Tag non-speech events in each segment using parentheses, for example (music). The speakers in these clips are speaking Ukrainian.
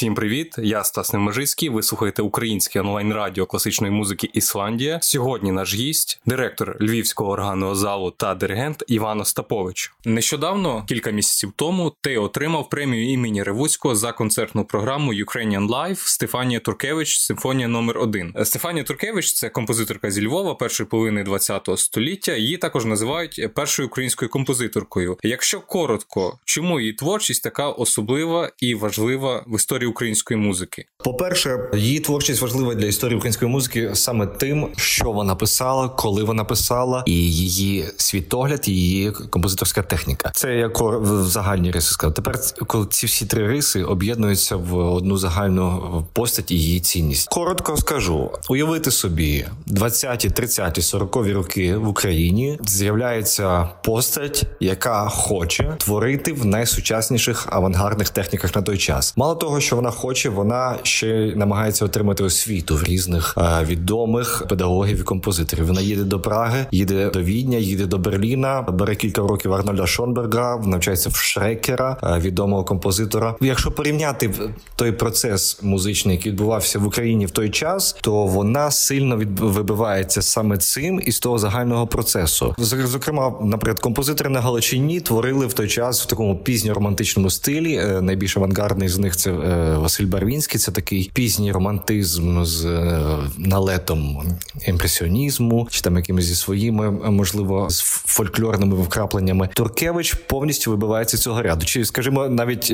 Всім привіт! Я Стас Немежицький. Ви слухаєте українське онлайн радіо класичної музики Ісландія. Сьогодні наш гість, директор львівського органного залу та диригент Іван Остапович. Нещодавно, кілька місяців тому, ти отримав премію імені Ревуцького за концертну програму Ukrainian Live Стефанія Туркевич, симфонія номер 1 Стефанія Туркевич це композиторка зі Львова першої половини ХХ століття. Її також називають першою українською композиторкою. Якщо коротко, чому її творчість така особлива і важлива в історії української музики? По-перше, її творчість важлива для історії української музики саме тим, що вона писала, коли вона писала, і її світогляд, і її композиторська техніка. Це я в загальні риси сказав. Тепер, коли ці всі три риси об'єднуються в одну загальну постать і її цінність. Коротко скажу: уявити собі 20-ті, 30-ті, 40-ві роки в Україні з'являється постать, яка хоче творити в найсучасніших авангардних техніках на той час. Мало того, що вона хоче, вона ще намагається отримати освіту в різних а, відомих педагогів і композиторів. Вона їде до Праги, їде до Відня, їде до Берліна, бере кілька років Арнольда Шонберга, навчається в Шрекера, а, відомого композитора. Якщо порівняти той процес музичний, який відбувався в Україні в той час, то вона сильно від... вибивається саме цим із того загального процесу. Зокрема, наприклад, композитори на Галичині творили в той час в такому пізньо-романтичному стилі. Е, найбільш авангардний з них це е, Василь Барвінський. Це такий пізній романтизм з е, налетом імпресіонізму, чи там якимись зі своїми, можливо, з фольклорними вкрапленнями. Туркевич повністю вибивається цього ряду. Чи скажімо, навіть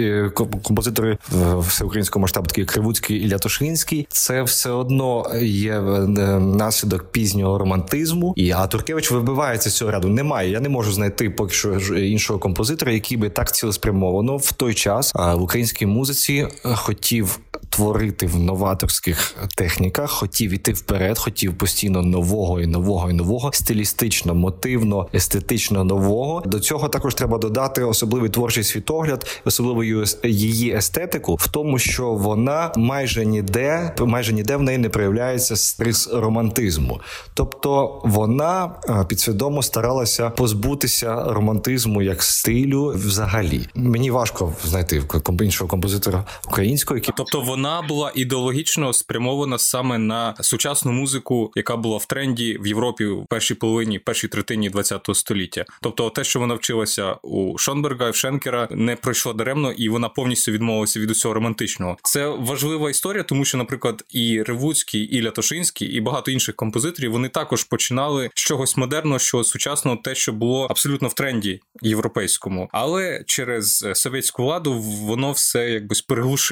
композитори всеукраїнського масштабу, такі Кривуцький і Лятошинський, це все одно є наслідок пізнього романтизму. І а Туркевич вибивається цього ряду. Немає. Я не можу знайти поки що іншого композитора, який би так цілеспрямовано в той час в українській музиці хотів творити в новаторських техніках, хотів іти вперед, хотів постійно нового і нового і нового, стилістично, мотивно, естетично нового. До цього також треба додати особливий творчий світогляд, особливо її естетику, в тому, що вона майже ніде, майже ніде в неї не проявляється стрис романтизму, тобто вона підсвідомо старалася позбутися романтизму як стилю взагалі. Мені важко знайти іншого композитора українського, який тобто вона була ідеологічно спрямована саме на сучасну музику, яка була в тренді в Європі в першій половині, першій третині ХХ століття. Тобто, те, що вона вчилася у Шонберга і Шенкера, не пройшло даремно, і вона повністю відмовилася від усього романтичного. Це важлива історія, тому що, наприклад, і Ревуцький, і Лятошинський, і багато інших композиторів вони також починали з чогось модерного, що сучасного, те, що було абсолютно в тренді європейському, але через совєтську владу воно все якось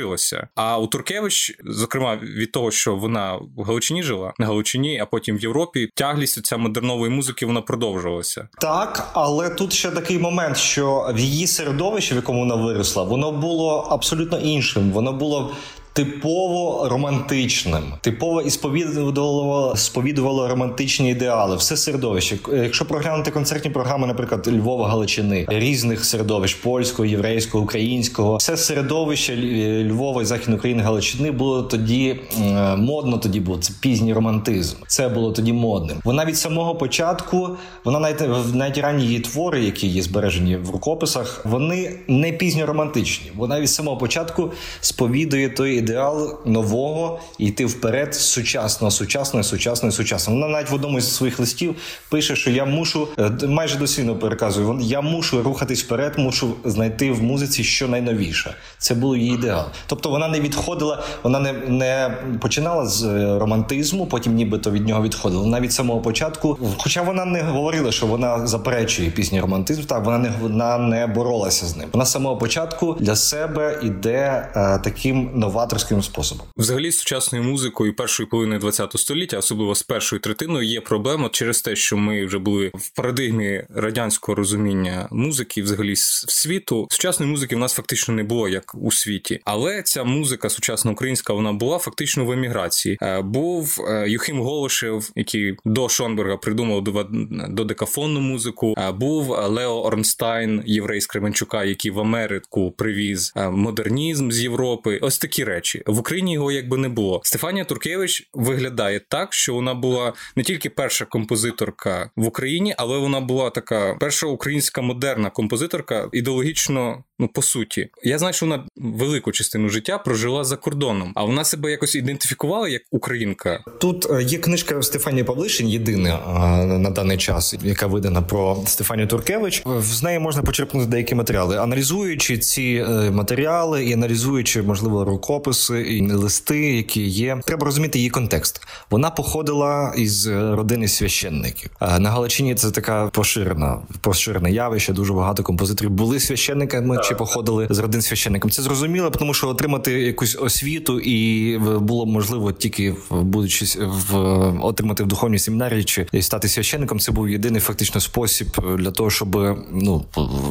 переглушилося. А у Туркевич, зокрема, від того, що вона в Галичині жила, на Галичині, а потім в Європі, тяглість ця модернової музики вона продовжувалася. Так, але тут ще такий момент, що в її середовищі, в якому вона виросла, воно було абсолютно іншим. Воно було типово романтичним, типово і сповідувало сповідувало романтичні ідеали, все середовище. Якщо проглянути концертні програми, наприклад, Львова Галичини, різних середовищ польського, єврейського, українського, все середовище Львова і Західної України Галичини було тоді модно. Тоді було це пізній романтизм. Це було тоді модним. Вона від самого початку, вона навіть навіть ранні її твори, які є збережені в рукописах, вони не пізньо романтичні. Вона від самого початку сповідує той ідеал нового йти вперед сучасного, сучасного, сучасного, сучасного. Вона навіть в одному з своїх листів пише, що я мушу е, майже дослідно переказую. я мушу рухатись вперед, мушу знайти в музиці що найновіше. Це було її ідеал. Тобто вона не відходила, вона не не починала з е, романтизму, потім нібито від нього відходила. Від самого початку, хоча вона не говорила, що вона заперечує пісні романтизм, так вона не вона не боролася з ним. Вона з самого початку для себе іде е, таким новатором авторським способом. Взагалі, з сучасною музикою першої половини ХХ століття, особливо з першою третиною, є проблема через те, що ми вже були в парадигмі радянського розуміння музики, взагалі світу. Сучасної музики в нас фактично не було як у світі, але ця музика сучасна українська вона була фактично в еміграції. Е, був е, Юхим Голошев, який до Шонберга придумав до декафонну музику. Е, був Лео Орнстайн, єврей з Кременчука, який в Америку привіз модернізм з Європи. Ось такі речі речі. В Україні його якби не було. Стефанія Туркевич виглядає так, що вона була не тільки перша композиторка в Україні, але вона була така перша українська модерна композиторка, ідеологічно Ну по суті, я знаю, що вона велику частину життя прожила за кордоном, а вона себе якось ідентифікувала як українка. Тут е, є книжка Стефанії Павлишин, єдина е, на даний час, яка видана про Стефанію Туркевич. З неї можна почерпнути деякі матеріали, аналізуючи ці е, матеріали і аналізуючи, можливо, рукописи і листи, які є. Треба розуміти її контекст. Вона походила із родини священників. На Галичині це така поширена поширене явище. Дуже багато композиторів були священниками чи походили з родин священником. Це зрозуміло, тому що отримати якусь освіту і було можливо тільки будучи в отримати в духовній семінарії чи стати священником. Це був єдиний фактично спосіб для того, щоб ну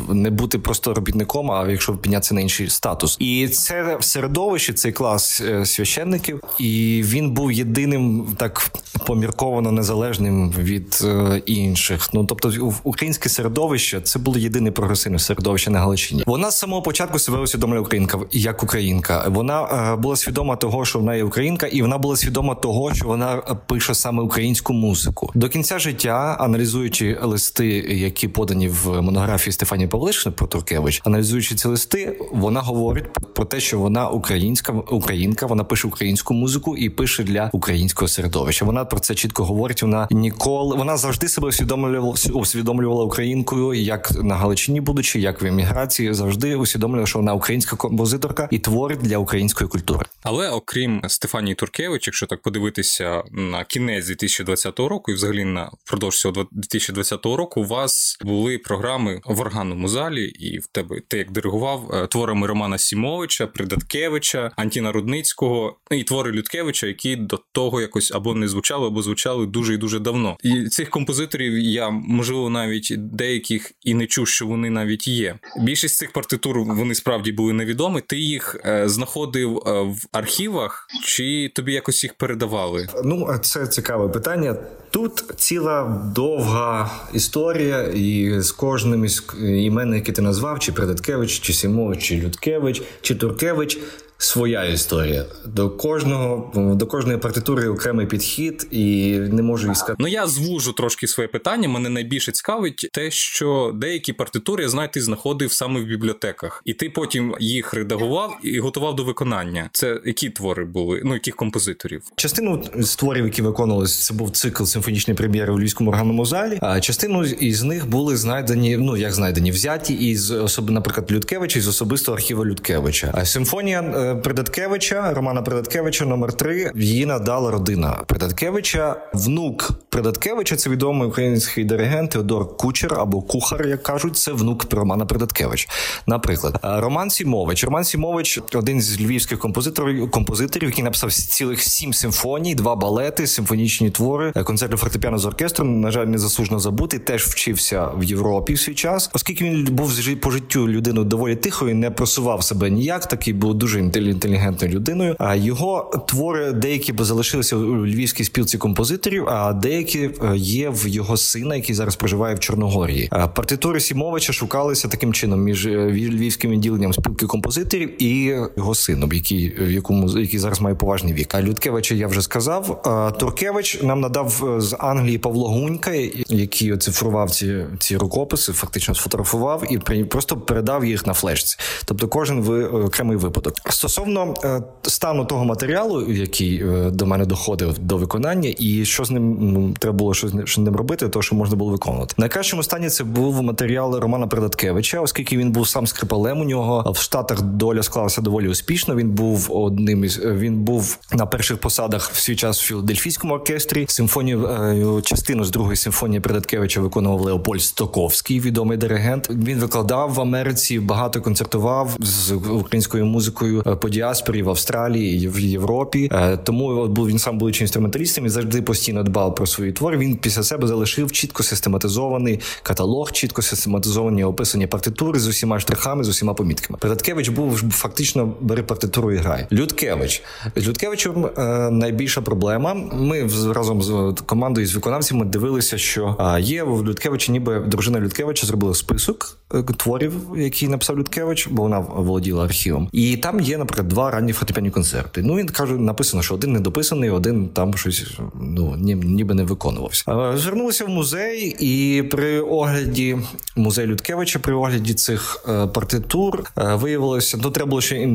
не бути просто робітником, а якщо піднятися на інший статус, і це середовище, цей клас е, священників, і він був єдиним так помірковано незалежним від е, інших. Ну тобто, українське середовище це було єдине прогресивне середовище на Галичині. Вона з самого початку себе усвідомлює українка як українка. Вона е, була свідома того, що вона є українка, і вона була свідома того, що вона пише саме українську музику до кінця життя, аналізуючи листи, які подані в монографії Стефанії Павлишини про Туркевич, аналізуючи ці листи, вона говорить про те, що вона українська українка, вона пише українську музику і пише для українського середовища. Вона про це чітко говорить. Вона ніколи вона завжди себе усвідомлювала усвідомлювала українкою, як на Галичині, будучи, як в еміграції, завжди усвідомлювала, що вона українська композиторка і творить для української культури. Але окрім Стефанії Туркевич, якщо так подивитися на кінець 2020 року, і взагалі на впродовж цього 2020 року, у вас були програми в органному залі, і в тебе ти як диригував е, творами Романа Сімовича, Придаткевича, Антіна Рудницького і твори Людкевича, які до того якось або не звучали, або звучали дуже і дуже давно. І цих композиторів я можливо навіть деяких і не чув, що вони навіть є. Більшість цих партитур вони справді були невідомі. Ти їх е, знаходив е, в архівах, чи тобі якось їх передавали? Ну це цікаве питання. Тут ціла довга історія, і з кожним із імен, які ти назвав, чи Предаткевич, чи Сімович, чи Людкевич, чи Туркевич своя історія. До кожного до кожної партитури окремий підхід, і не можу їй сказати. Ну я звужу трошки своє питання. Мене найбільше цікавить те, що деякі партитури я знаю, ти знаходив саме в бібліотеках, і ти потім їх редагував і готував до виконання. Це які твори були? Ну яких композиторів? Частину з творів, які виконувалися, це був цикл симфонічної прем'єри у Львівському органному залі. А частину із них були знайдені. Ну як знайдені, взяті із особи, наприклад, Людкевича із особистого архіву Людкевича. А симфонія е, Придаткевича, Романа Придаткевича, номер 3 її надала родина Придаткевича. Внук Придаткевича це відомий український диригент Теодор Кучер або Кухар, як кажуть, це внук Романа Придаткевича. Наприклад, Роман Сімович. Роман Сімович один з львівських композиторів, композиторів, який написав цілих сім симфоній, два балети, симфонічні твори, концерти фортепіано з оркестром. На жаль, не заслужено забути. Теж вчився в Європі в свій час, оскільки він був по життю людиною доволі тихою, не просував себе ніяк. Такий був дуже інтелігентною людиною. А його твори деякі б залишилися у львівській спілці композиторів, а деякі е, є в його сина, який зараз проживає в Чорногорії. Партитури Сімовича шукалися таким чином між е, львівським відділенням спілки композиторів і його сином, який в якому який зараз має поважний вік. А Людкевича я вже сказав. Туркевич нам надав е, з Англії Павло Гунька, який оцифрував ці ці рукописи, фактично сфотографував і просто передав їх на флешці. Тобто, кожен в окремий випадок. Стосовно е, стану того матеріалу, який е, до мене доходив до виконання, і що з ним ну, треба було що з ним робити, то що можна було виконувати. На кращому стані це був матеріал Романа Придаткевича, оскільки він був сам скрипалем. У нього в Штатах доля склалася доволі успішно. Він був одним із він був на перших посадах в свій час в філадельфійському оркестрі. Симфонію е, частину з другої симфонії Придаткевича виконував Леопольд Стоковський, відомий диригент. Він викладав в Америці, багато концертував з українською музикою по діаспорі в Австралії, в Європі. Е, тому був він сам будучи інструменталістом і завжди постійно дбав про свої твори. Він після себе залишив чітко систематизований каталог, чітко систематизовані описані партитури з усіма штрихами, з усіма помітками. Придаткевич був фактично бери партитуру і грай. Людкевич з Людкевичем е, найбільша проблема. Ми разом з командою з виконавцями дивилися, що є в Людкевича, ніби дружина Людкевича зробила список творів, які написав Людкевич, бо вона володіла архівом. І там є, наприклад, два ранні фортепіані концерти. Ну він каже, написано, що один недописаний, один там щось ну ні, ніби не виконувався. Звернулися в музей, і при огляді музею Людкевича, при огляді цих партитур виявилося, ну треба було ще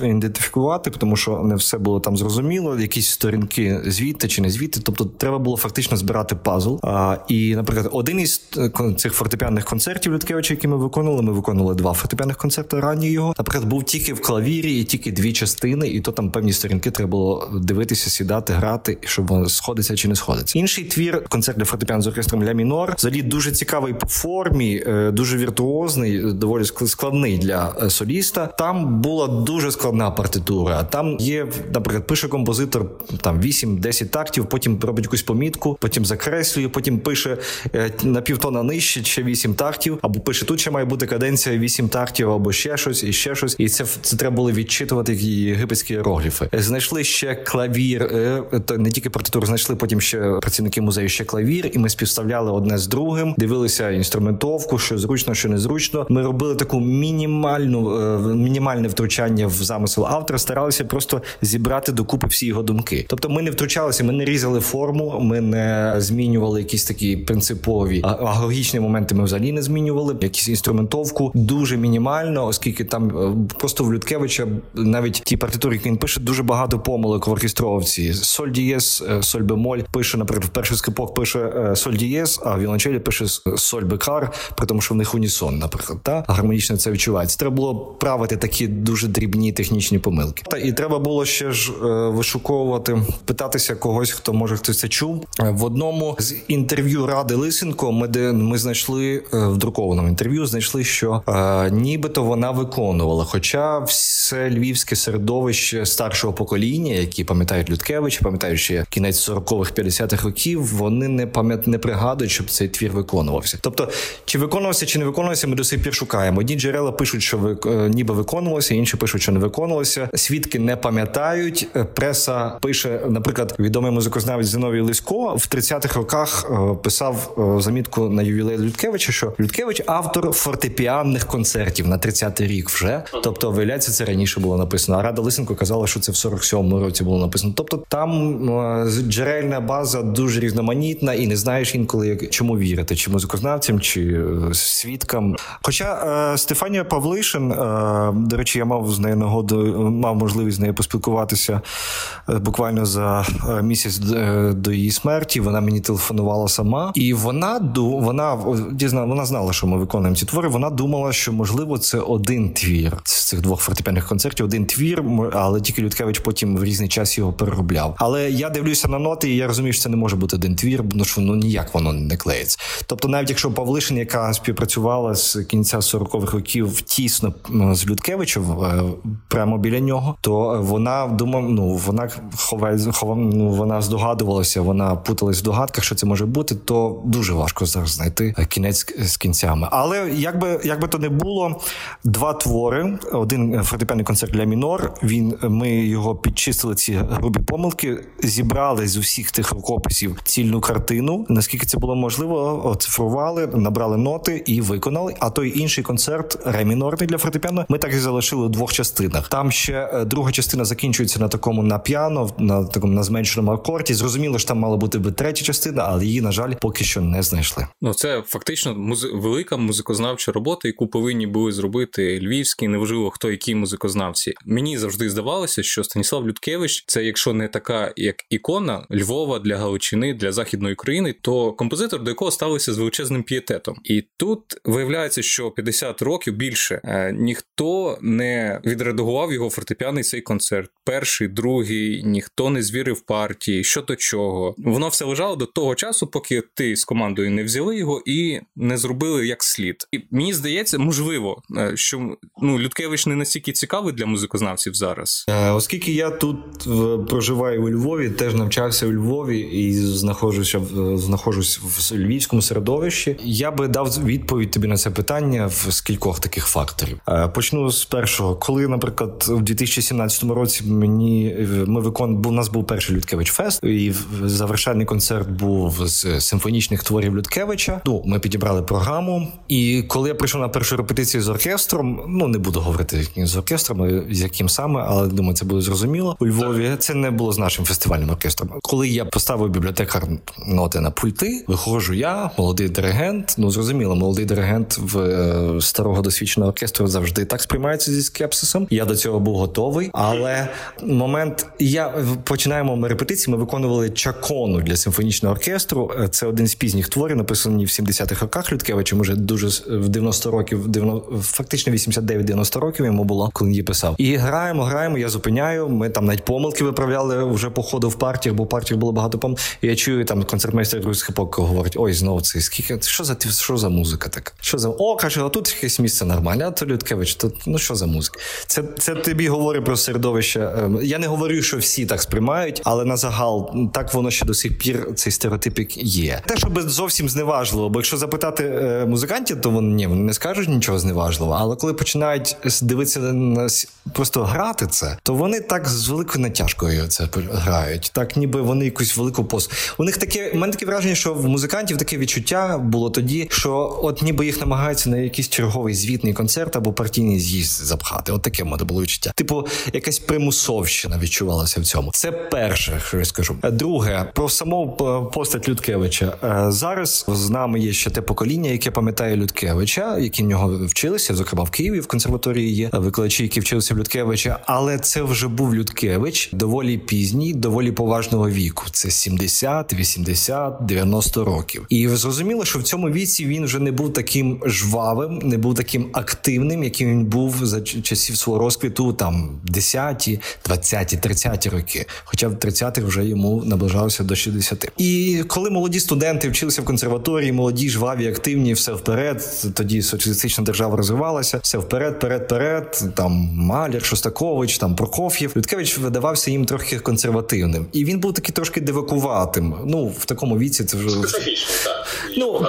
ідентифікувати, тому що не все було там зрозуміло. Якісь сторінки звідти чи не звідти. Тобто, треба було фактично збирати пазл. І, наприклад, один із е, цих фортепіанних концертів Людкевича, які ми виконували, ми виконували два фортепіаних концерти ранні його. Наприклад, був тільки в клавірі і тільки дві частини, і то там певні сторінки треба було дивитися, сідати, грати, щоб воно сходиться чи не сходиться. Інший твір, концерт для фортепіано з оркестром Ля Мінор, взагалі дуже цікавий по формі, е, дуже віртуозний, доволі складний для е, соліста. Там була дуже складна партитура. Там є, наприклад, пише композитор там 8-10 тактів, потім робить якусь помітку, потім закреслює, потім пише е, на півтона нижче ще 8 тактів, або пише тут ще має бути каденція 8 тактів, або ще щось, і ще щось. І це це треба було відчитувати єгипетські іерогліфи. Знайшли ще клавір, е, то не тільки партитуру, знайшли потім ще працівники музею ще клавір, і ми співставляли одне з другим, дивилися інструментовку, що зручно, що незручно. Ми робили таку мінімальну е, мінімальне втручання в замисел автора, старалися просто зібрати докупи всі його думки. Тобто, ми не втручалися, ми не різали форму, ми не змінювали якісь такі принципові агогічні моменти. Ми взагалі не змінювали. Якісь інструментовку дуже мінімально, оскільки там е, просто в Людкевича навіть ті партитури, які він пише, дуже багато помилок в оркестровці. Соль дієс, е, соль бемоль пише, наприклад, в перший скрипок пише е, соль дієс, а віолончелі пише соль бекар, при тому, що в них унісон, наприклад, та гармонічно це відчувається. Треба було правити такі дуже дрібні технічні помилки. Та і треба було ще ж вишуковувати, питатися когось, хто може хтось це чув в одному з інтерв'ю Ради Лисенко. Ми де ми знайшли в друкованому інтерв'ю, знайшли, що е, нібито вона виконувала. Хоча все львівське середовище старшого покоління, які пам'ятають Людкевич, пам'ятають ще кінець 40-х, 50-х років, вони не пам'ят не пригадують, щоб цей твір виконувався. Тобто, чи виконувався, чи не виконувався, ми до сих пір шукаємо. Одні джерела пишуть, що ви е, ніби виконувалося, інші пишуть, що не виконувалося. Свідки не пам'ятають. Е, преса пише, наприклад, відомий музикознавець Зиновій Лисько в 30-х роках е, писав замітку на ювілей Людкевича, що Людкевич автор фортепіанних концертів на 30-й рік вже. Тобто, виявляється, це раніше було написано. А Рада Лисенко казала, що це в 47-му році було написано. Тобто, там джерельна база дуже різноманітна, і не знаєш інколи, чому вірити, чи музикознавцям, чи е, свідкам. Хоча е, Стефанія Павлишин, е, до речі, я мав з нею нагоду, мав можливість з нею поспілкуватися е, буквально за е, місяць до її смерті. Вона мені телефонувала сама, і вона вона дізна, вона знала, що ми виконуємо ці твори. Вона думала, що можливо це один твір з цих двох фортепіаних концертів, один твір, але тільки Людкевич потім в різний час його переробляв. Але я дивлюся на ноти, і я розумію, що це не може бути один твір, бо що ну ніяк воно не клеїться. Тобто, навіть якщо Павлишин, яка співпрацювала з кінця 40-х років тісно з Людкевичем е, прямо біля нього, то вона думав, ну вона ховає, ну, вона здогадувалася, вона путалась в догадках, що це може бути, то дуже важко зараз знайти кінець з кінцями. Але як би як би то не було, два твори. Один фортепіаний концерт для мінор. Він ми його підчистили ці грубі помилки, зібрали з усіх тих рукописів цільну картину. Наскільки це було можливо, оцифрували, набрали ноти і виконали. А той інший концерт ремінорний для фортепіано ми так і залишили у двох частинах. Там ще е, друга частина закінчується на такому на піано, на такому на зменшеному акорді. Зрозуміло, що там мала бути би третя частина, але її на жаль поки що не знайшли. Ну це фактично музи... велика музикознавча робота, яку повинні були зробити львівські, неважливо хто які музикознавці. Мені завжди здавалося, що Станіслав Людкевич це, якщо не така як ікона Львова для Галичини, для західної України, то композитор, до якого ставилися з величезним пієтетом. І тут виявляється, що 50 років більше е, ніхто не відредагував його фортепіаний цей концерт. Перший, другий, ніхто не звірив партії, що до чого. Воно все лежало до того часу, поки ти з командою не взяли його і не зробили як слід. І мені здається, можливо, е, що ну Людкевич не настільки цікавий для музикознавців зараз, е, оскільки я тут проживаю у Львові, теж навчався у Львові і знаходжуся в знаходжусь в львівському середовищі. Я би дав відповідь тобі на це питання в з кількох таких факторів. Е, почну з першого, коли, наприклад, у 2017 році мені ми викон у нас був перший Людкевич Фест, і завершальний концерт був з симфонічних творів Людкевича. Ну, ми підібрали програму, і коли я прийшов на першу репетицію з оркестром, ну не буду говорити з оркестром, з яким саме, але думаю, це буде зрозуміло. У Львові це не було з нашим фестивальним оркестром. Коли я поставив бібліотекар ноти на пульти, виходжу я, молодий диригент. Ну зрозуміло, молодий диригент в е, старого досвідченого оркестру завжди так сприймається зі скепсисом. Я до цього був готовий, але момент я починаємо репетиції. Ми виконували чакону для симфонічного оркестру. Е, це один з пізніх творів, написані в 70-х роках. Людкевичем уже дуже в 90 років, 90, фактично 89-90 років йому було, коли її писав. І граємо, граємо. Я зупиняю. Ми там навіть помилки виправляли вже по ходу в партіях, бо в партіях було багато. І Я чую там концертмейстер Руський Пок говорить: ой, знову це скільки що за що за музика така? Що за о, каже, а тут якесь місце нормальне, а то Людкевич, тут ну що за музика? Це це тобі говорить про середовище. Ем, я не говорю, що всі так сприймають, але на загал так воно ще до сих пір цей стереотипік є. Те, що зовсім зневажливо, бо якщо запитати е, музикантів, то вони ні, вони не скажуть нічого зневажливого. Але коли починають дивитися на просто грати це, то вони так з великою натяжкою це грають. Так, ніби вони якусь велику пос. У них таке у мене таке враження, що в музикантів таке відчуття було тоді, що от ніби їх намагаються на якийсь черговий звітний концерт або партійний з'їзд запхати. От таке в мене було відчуття. Типу, якась примусовщина відчувалася в цьому. Це перше, що я скажу. Друге, про саму е, постать Людкевича. Е, зараз з нами є ще те покоління, яке пам'ятає Людкевича, які в нього вчилися, зокрема в Києві в консерваторії є викладачі, які вчилися в Людкевича. Але це вже був Людкевич доволі пізній, доволі поважного віку. Це 70, 80, 90 років. І зрозуміло, що в цьому віці він вже не був таким жвавим, не був таким активним, яким він був за часів свого розквіту, там 10-ті, 20-ті, 30-ті роки. Хоча в 30-х вже йому наближалося до 60. І коли молоді студенти вчилися в консерваторії, молоді, жваві, активні, все вперед. Тоді соціалістична держава розвивалася, все вперед, вперед, вперед. Там Маляр, Шостакович, там Прокоф'єв. Людкевич видавався їм трохи консервативним, і він був такий трошки дивакуватим. Ну в такому віці це вже так. Ну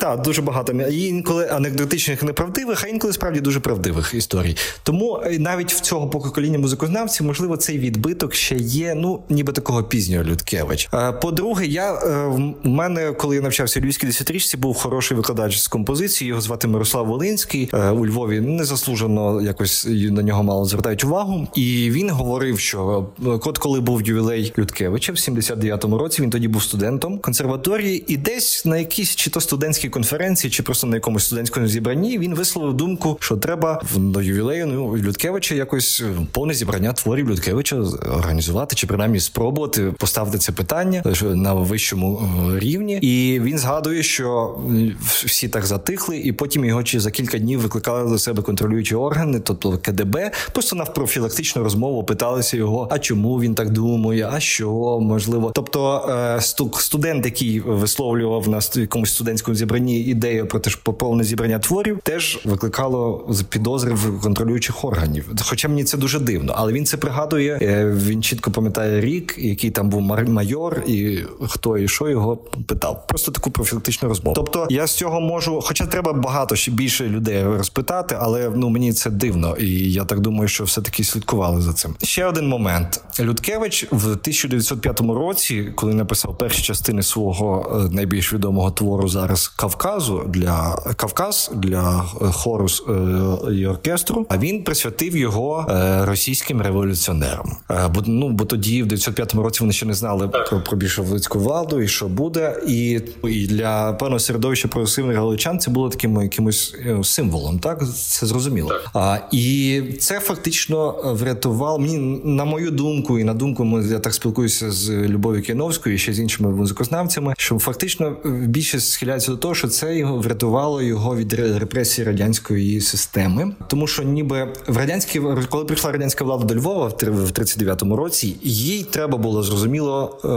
так, дуже багато і інколи анекдотичних неправдивих, а інколи справді дуже правдивих історій. Тому е, навіть в цього покоління музикознавців, можливо, цей відбиток ще є. Ну ніби такого пізнього Людкевич. Е, по-друге, я е, в мене, коли я навчався Львівській десятирічці, був хороший викладач з композиції. Його звати Мирослав Волинський у Львові. Незаслужено якось на нього мало звертають увагу. І він говорив, що от коли був ювілей Людкевича в 79-му році, він тоді був студентом консерваторії, і десь на якійсь чи то студентській конференції, чи просто на якомусь студентському зібранні він висловив думку, що треба до ювілею ну, Людкевича якось повне зібрання творів Людкевича організувати, чи принаймні спробувати поставити це питання на вищому е, рівні. І він згадує, що всі так затихли, і потім його чи за кілька днів викликали до себе контролюючі органи, тобто КДБ, просто на профілактичну розмову питалися його, а чому він так думає, а що можливо. Тобто е, студент, який висловлював на якомусь студентському зібранні ідею про те, що повне зібрання творів, теж викликало підозри в контролюючих органів. Хоча мені це дуже дивно, але він це пригадує. Е, він чітко пам'ятає рік, який там був майор, і хто і що його питав. Просто таку профілактичну розмову. Тобто я з цього можу, хоча треба багато ще більше людей розпитати, але ну мені це дивно, і я так думаю, що все таки слідкували за цим. Ще один момент. Людкевич в 1905 році, коли написав перші частини свого е, найбільш відомого твору зараз Кавказу для Кавказ для е, хору е, і оркестру. А він присвятив його російським революціонерам. Бо ну бо тоді, в 905 році, вони ще не знали про, про більшовицьку владу і що буде, і і для певного середовища прогресивних галичан це було таким якимось символом. Так це зрозуміло. А і це фактично врятувало мені на мою думку, і на думку я так спілкуюся з Любов'ю Кіновською і ще з іншими музикознавцями, що фактично більшість схиляється до того, що це його врятувало його від репресії радянської системи, тому що ніби в радянській коли прийшла радянська влада до Львова в 39-му році, їй треба було зрозуміло е,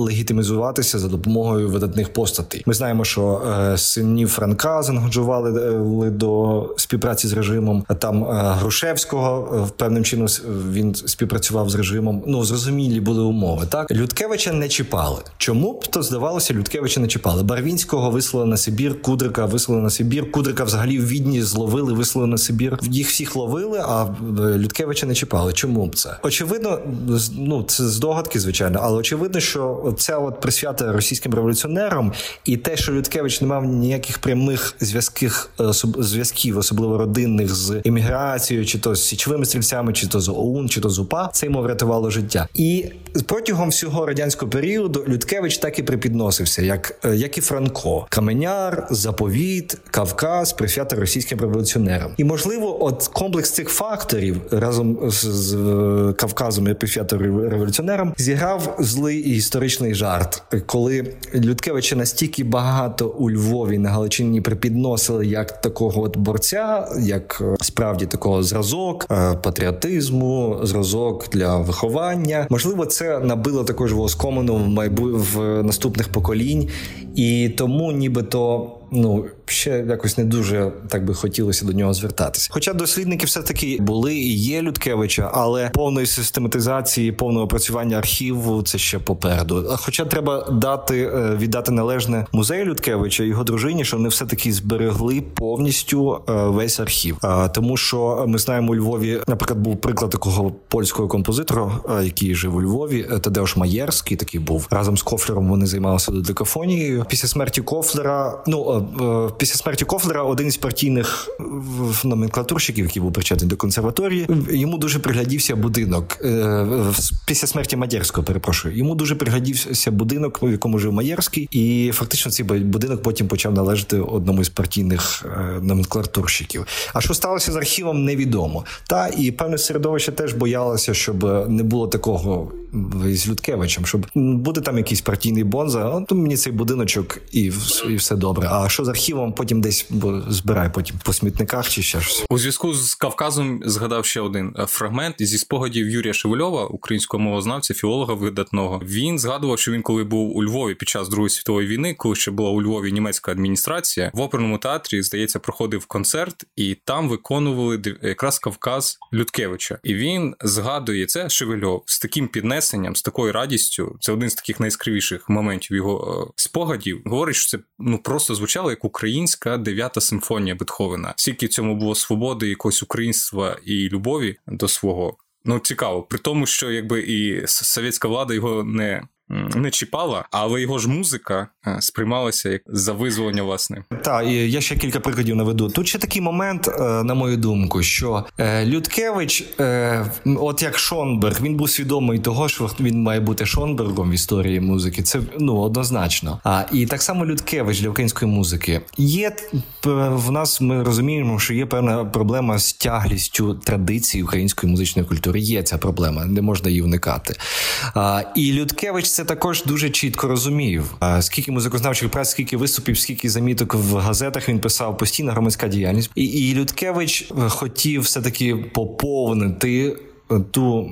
легітимізуватися за допомогою видатних постатей. Ми знаємо, що е, синів Франка зангоджували е, до співпраці з режимом. Там Грушевського певним чином він співпрацював з режимом. Ну зрозумілі були умови. Так Людкевича не чіпали. Чому б то здавалося, Людкевича не чіпали? Барвінського вислали на Сибір, Кудрика вислали на Сибір. Кудрика взагалі в відні зловили, вислали на Сибір. Їх всіх ловили, а Людкевича не чіпали. Чому б це? Очевидно, ну це здогадки, звичайно, але очевидно, що ця от присвята російським революціонерам і те, що Людкевич не мав ніяких прямих зв'язків, зв'язків, особливо родинних з еміграцією, чи то з січовими стрільцями, чи то з ОУН, чи то з УПА, це йому врятувало життя. І протягом всього радянського періоду Людкевич так і припідносився, як як і Франко, Каменяр, Заповіт, Кавказ, присвята російським революціонерам. І можливо, от комплекс цих факторів разом з, з Кавказом і присвята революціонерам зіграв злий історичний жарт, коли Людкевича настільки багато у Львові на Галичині припідносили як такого от борця, як е, справді такого зразок е, патріотизму, зразок для виховання. Можливо, це набило також воскомину в майбу в наступних поколінь, і тому нібито ну ще якось не дуже так би хотілося до нього звертатися. Хоча дослідники все таки були і є Людкевича, але повної систематизації, повного опрацювання архіву це ще попереду. Хоча треба дати е, віддати належне музею Людкевича і його дружині, що вони все таки зберегли повністю е, весь архів. Тому що ми знаємо у Львові, наприклад, був приклад такого польського композитора, е, який жив у Львові. Тадеуш Маєрський такий був разом з Кофлером. Вони займалися додекафонією. Після смерті Кофлера, ну Е, після смерті Кофлера один із партійних номенклатурщиків, який був причетний до консерваторії, йому дуже приглядівся будинок е, після смерті Мадєрського. Перепрошую, йому дуже приглядівся будинок, в якому жив Маєрський, і фактично цей будинок потім почав належати одному із партійних е, номенклатурщиків. А що сталося з архівом, невідомо. Та і певне середовище теж боялося, щоб не було такого з Людкевичем, щоб буде там якийсь партійний бонза, то мені цей будиночок і і все добре. А що з архівом потім десь збирай потім по смітниках чи ще щось. у зв'язку з Кавказом. Згадав ще один е, фрагмент зі спогадів Юрія Шевельова, українського мовознавця, філолога видатного. Він згадував, що він, коли був у Львові під час Другої світової війни, коли ще була у Львові німецька адміністрація, в оперному театрі здається проходив концерт, і там виконували якраз Кавказ Людкевича. І він згадує це Шевельов з таким піднесенням, з такою радістю. Це один з таких найскривіших моментів його е, спогадів. Говорить, що це ну просто звучало як українська дев'ята симфонія Бетховена. Скільки в цьому було свободи, якогось українства і любові до свого. Ну цікаво, при тому, що якби і совєтська влада його не не чіпала, але його ж музика е, сприймалася як за визволення власне. Так, і я ще кілька прикладів наведу. Тут ще такий момент, е, на мою думку, що е, Людкевич, от як Шонберг, він був свідомий того, що він має бути Шонбергом в історії музики. Це ну однозначно. А і так само Людкевич для української музики є в нас. Ми розуміємо, що є певна проблема з тяглістю традиції української музичної культури. Є ця проблема, не можна її уникати. А, І Людкевич це також дуже чітко розумів. Скільки музикознавчих праць, скільки виступів, скільки заміток в газетах він писав постійна громадська діяльність, і, і Людкевич хотів все таки поповнити ту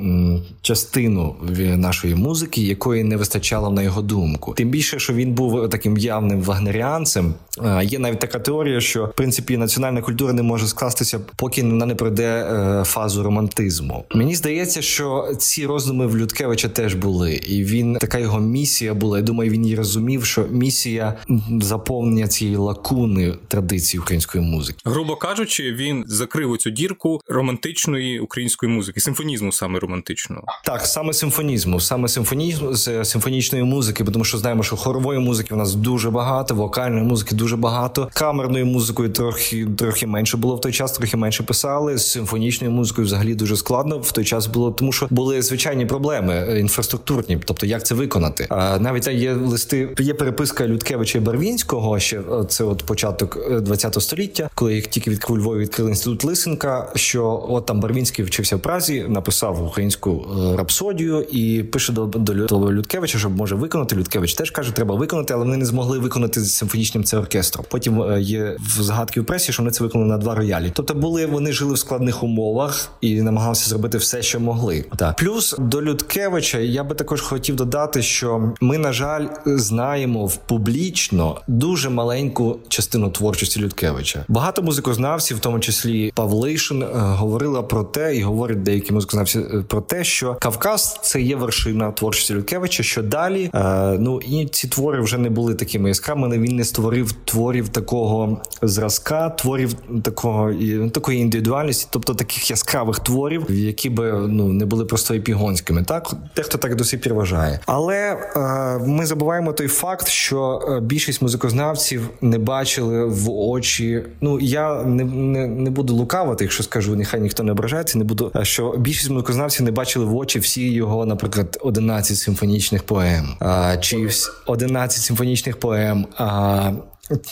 частину нашої музики, якої не вистачало на його думку. Тим більше, що він був таким явним вагнеріанцем. Є навіть така теорія, що в принципі національна культура не може скластися, поки вона не пройде е, фазу романтизму. Мені здається, що ці роздуми в Людкевича теж були, і він така його місія була. Я думаю, він і розумів, що місія заповнення цієї лакуни традиції української музики. Грубо кажучи, він закрив цю дірку романтичної української музики симфонізму саме романтичного. Так, саме симфонізму, саме симфонізму з симфонічної музики, тому що знаємо, що хорової музики у нас дуже багато, вокальної музики дуже багато. Камерною музикою трохи трохи менше було в той час, трохи менше писали. З симфонічною музикою взагалі дуже складно в той час було, тому що були звичайні проблеми е, інфраструктурні, тобто як це виконати. А навіть є листи, є переписка Людкевича і Барвінського. Ще е, це от початок ХХ е, століття, коли їх тільки відкрив Львові відкрили інститут Лисенка. Що от там Барвінський вчився в Празі написав українську е, рапсодію і пише до, до, Людкевича, що може виконати. Людкевич теж каже, треба виконати, але вони не змогли виконати з симфонічним це оркестром. Потім е, є згадки в пресі, що вони це виконали на два роялі. Тобто були вони жили в складних умовах і намагалися зробити все, що могли. Так. плюс до Людкевича я би також хотів додати, що ми, на жаль, знаємо в публічно дуже маленьку частину творчості Людкевича. Багато музикознавців, в тому числі Павлишин, е, говорила про те і говорять деякі музикознавці, музикознавців е, про те, що Кавказ це є вершина творчості Люткевича. Що далі е, ну і ці твори вже не були такими яскравими. Він не створив творів такого зразка, творів такого і такої індивідуальності, тобто таких яскравих творів, які би ну не були просто епігонськими. Так дехто так до сих пір вважає, але е, ми забуваємо той факт, що більшість музикознавців не бачили в очі. Ну я не не, не буду лукавити, якщо скажу, нехай ніхто не ображається. Не буду що більшість музикознавців не бачили в очі всі його, наприклад, 11 симфонічних поем, а, чи 11 симфонічних поем. А,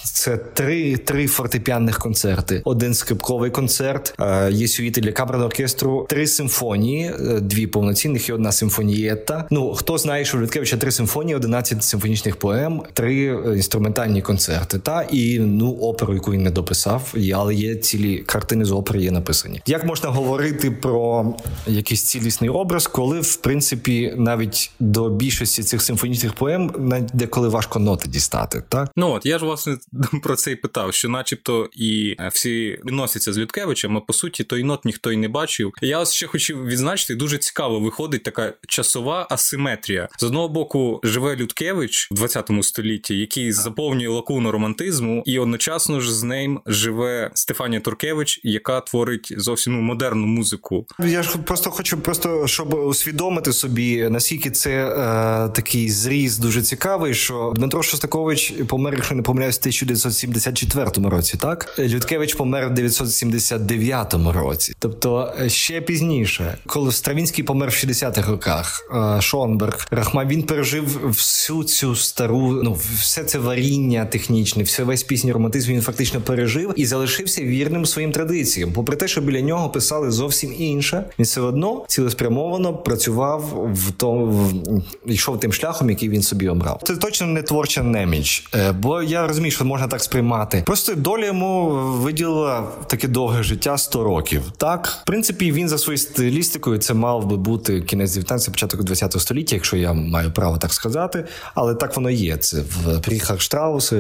це три три фортепіанних концерти, один скрипковий концерт. Е, є сюїти для камерного оркестру, три симфонії, е, дві повноцінних і одна симфонієта. Ну хто знає, що у Людкевича три симфонії, 11 симфонічних поем, три е, інструментальні концерти. Та і ну оперу, яку він не дописав, але є цілі картини з опери є написані. Як можна говорити про якийсь цілісний образ, коли в принципі навіть до більшості цих симфонічних поем деколи важко ноти дістати? Так ну от я ж вас власне (laughs) про це і питав, що, начебто, і е, всі відносяться з Людкевичем, а по суті, той нот ніхто й не бачив. Я ще хотів відзначити, дуже цікаво виходить така часова асиметрія. З одного боку, живе Людкевич в 20 столітті, який заповнює лакуну романтизму, і одночасно ж з ним живе Стефанія Туркевич, яка творить зовсім ну, модерну музику. Я ж просто хочу, просто щоб усвідомити собі, наскільки це е, такий зріз дуже цікавий, що Дмитро Шостакович помер, якщо не помиляюсь, в 1974 році, так Людкевич помер в 979 році, тобто е, ще пізніше, коли Стравінський помер в 60-х роках, е, Шонберг, Рахма він пережив всю цю стару, ну все це варіння технічне, все весь пісній романтизм він фактично пережив і залишився вірним своїм традиціям. Попри те, що біля нього писали зовсім інше, він все одно цілеспрямовано працював в тому, йшов тим шляхом, який він собі обрав. Це точно не творча неміч, е, бо я розумію, що можна так сприймати. Просто доля йому виділила таке довге життя 100 років. Так, в принципі, він за своєю стилістикою це мав би бути кінець 19 початок 20 століття, якщо я маю право так сказати. Але так воно є. Це Ріхард Штраус,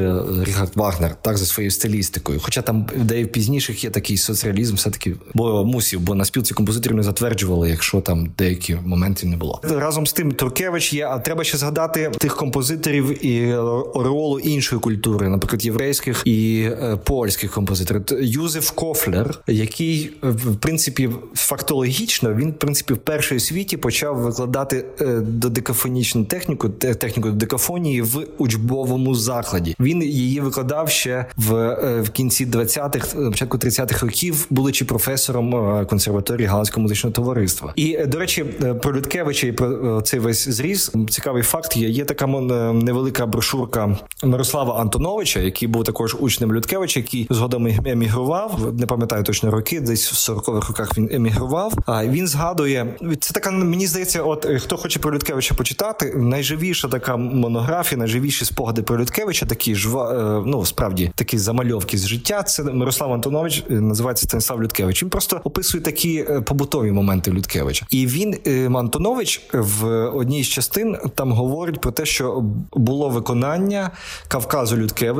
Ріхард Вагнер, так за своєю стилістикою. Хоча там де в пізніших є такий соціалізм, все таки бо мусів, бо на спілці композиторів не затверджували, якщо там деякі моменти не було. Разом з тим Туркевич є. А треба ще згадати тих композиторів і ролу іншої культури, наприклад, єврейських і е, польських композиторів. Юзеф Кофлер, який в принципі фактологічно він в принципі в першій світі почав викладати е, додекафонічну техніку, техніку декафонії в учбовому закладі. Він її викладав ще в е, в кінці 20-х, початку 30-х років, будучи професором консерваторії Галицького музичного товариства. І до речі, про Людкевича і про цей весь зріз цікавий факт. Є є така невелика брошурка Мирослава Антоновича, який був також учнем Людкевича, який згодом емігрував. Не пам'ятаю точно роки, десь в 40-х роках він емігрував. А він згадує це така. Мені здається, от е, хто хоче про Людкевича почитати, найживіша така монографія, найживіші спогади про Людкевича, такі жва, е, ну справді такі замальовки з життя. Це Мирослав Антонович е, називається Станіслав Людкевич. Він просто описує такі побутові моменти Людкевича, і він Антонович в одній з частин там говорить про те, що було виконання Кавказу Людкевича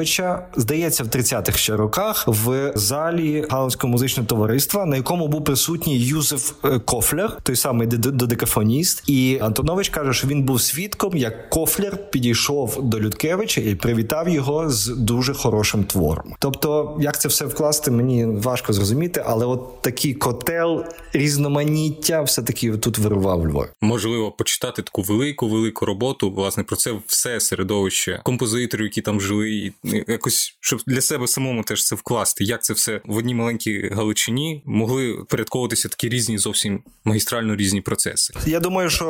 здається, в 30-х ще роках в залі Галицького музичного товариства, на якому був присутній Юзеф е, Кофлер, той самий додекафоніст. І Антонович каже, що він був свідком, як Кофлер підійшов до Людкевича і привітав його з дуже хорошим твором. Тобто, як це все вкласти, мені важко зрозуміти, але от такий котел різноманіття все таки тут вирував Львов. Можливо, почитати таку велику велику роботу. Власне про це все середовище композиторів, які там жили, і якось щоб для себе самому теж це вкласти, як це все в одній маленькій Галичині могли порядковуватися такі різні, зовсім магістрально різні процеси. Я думаю, що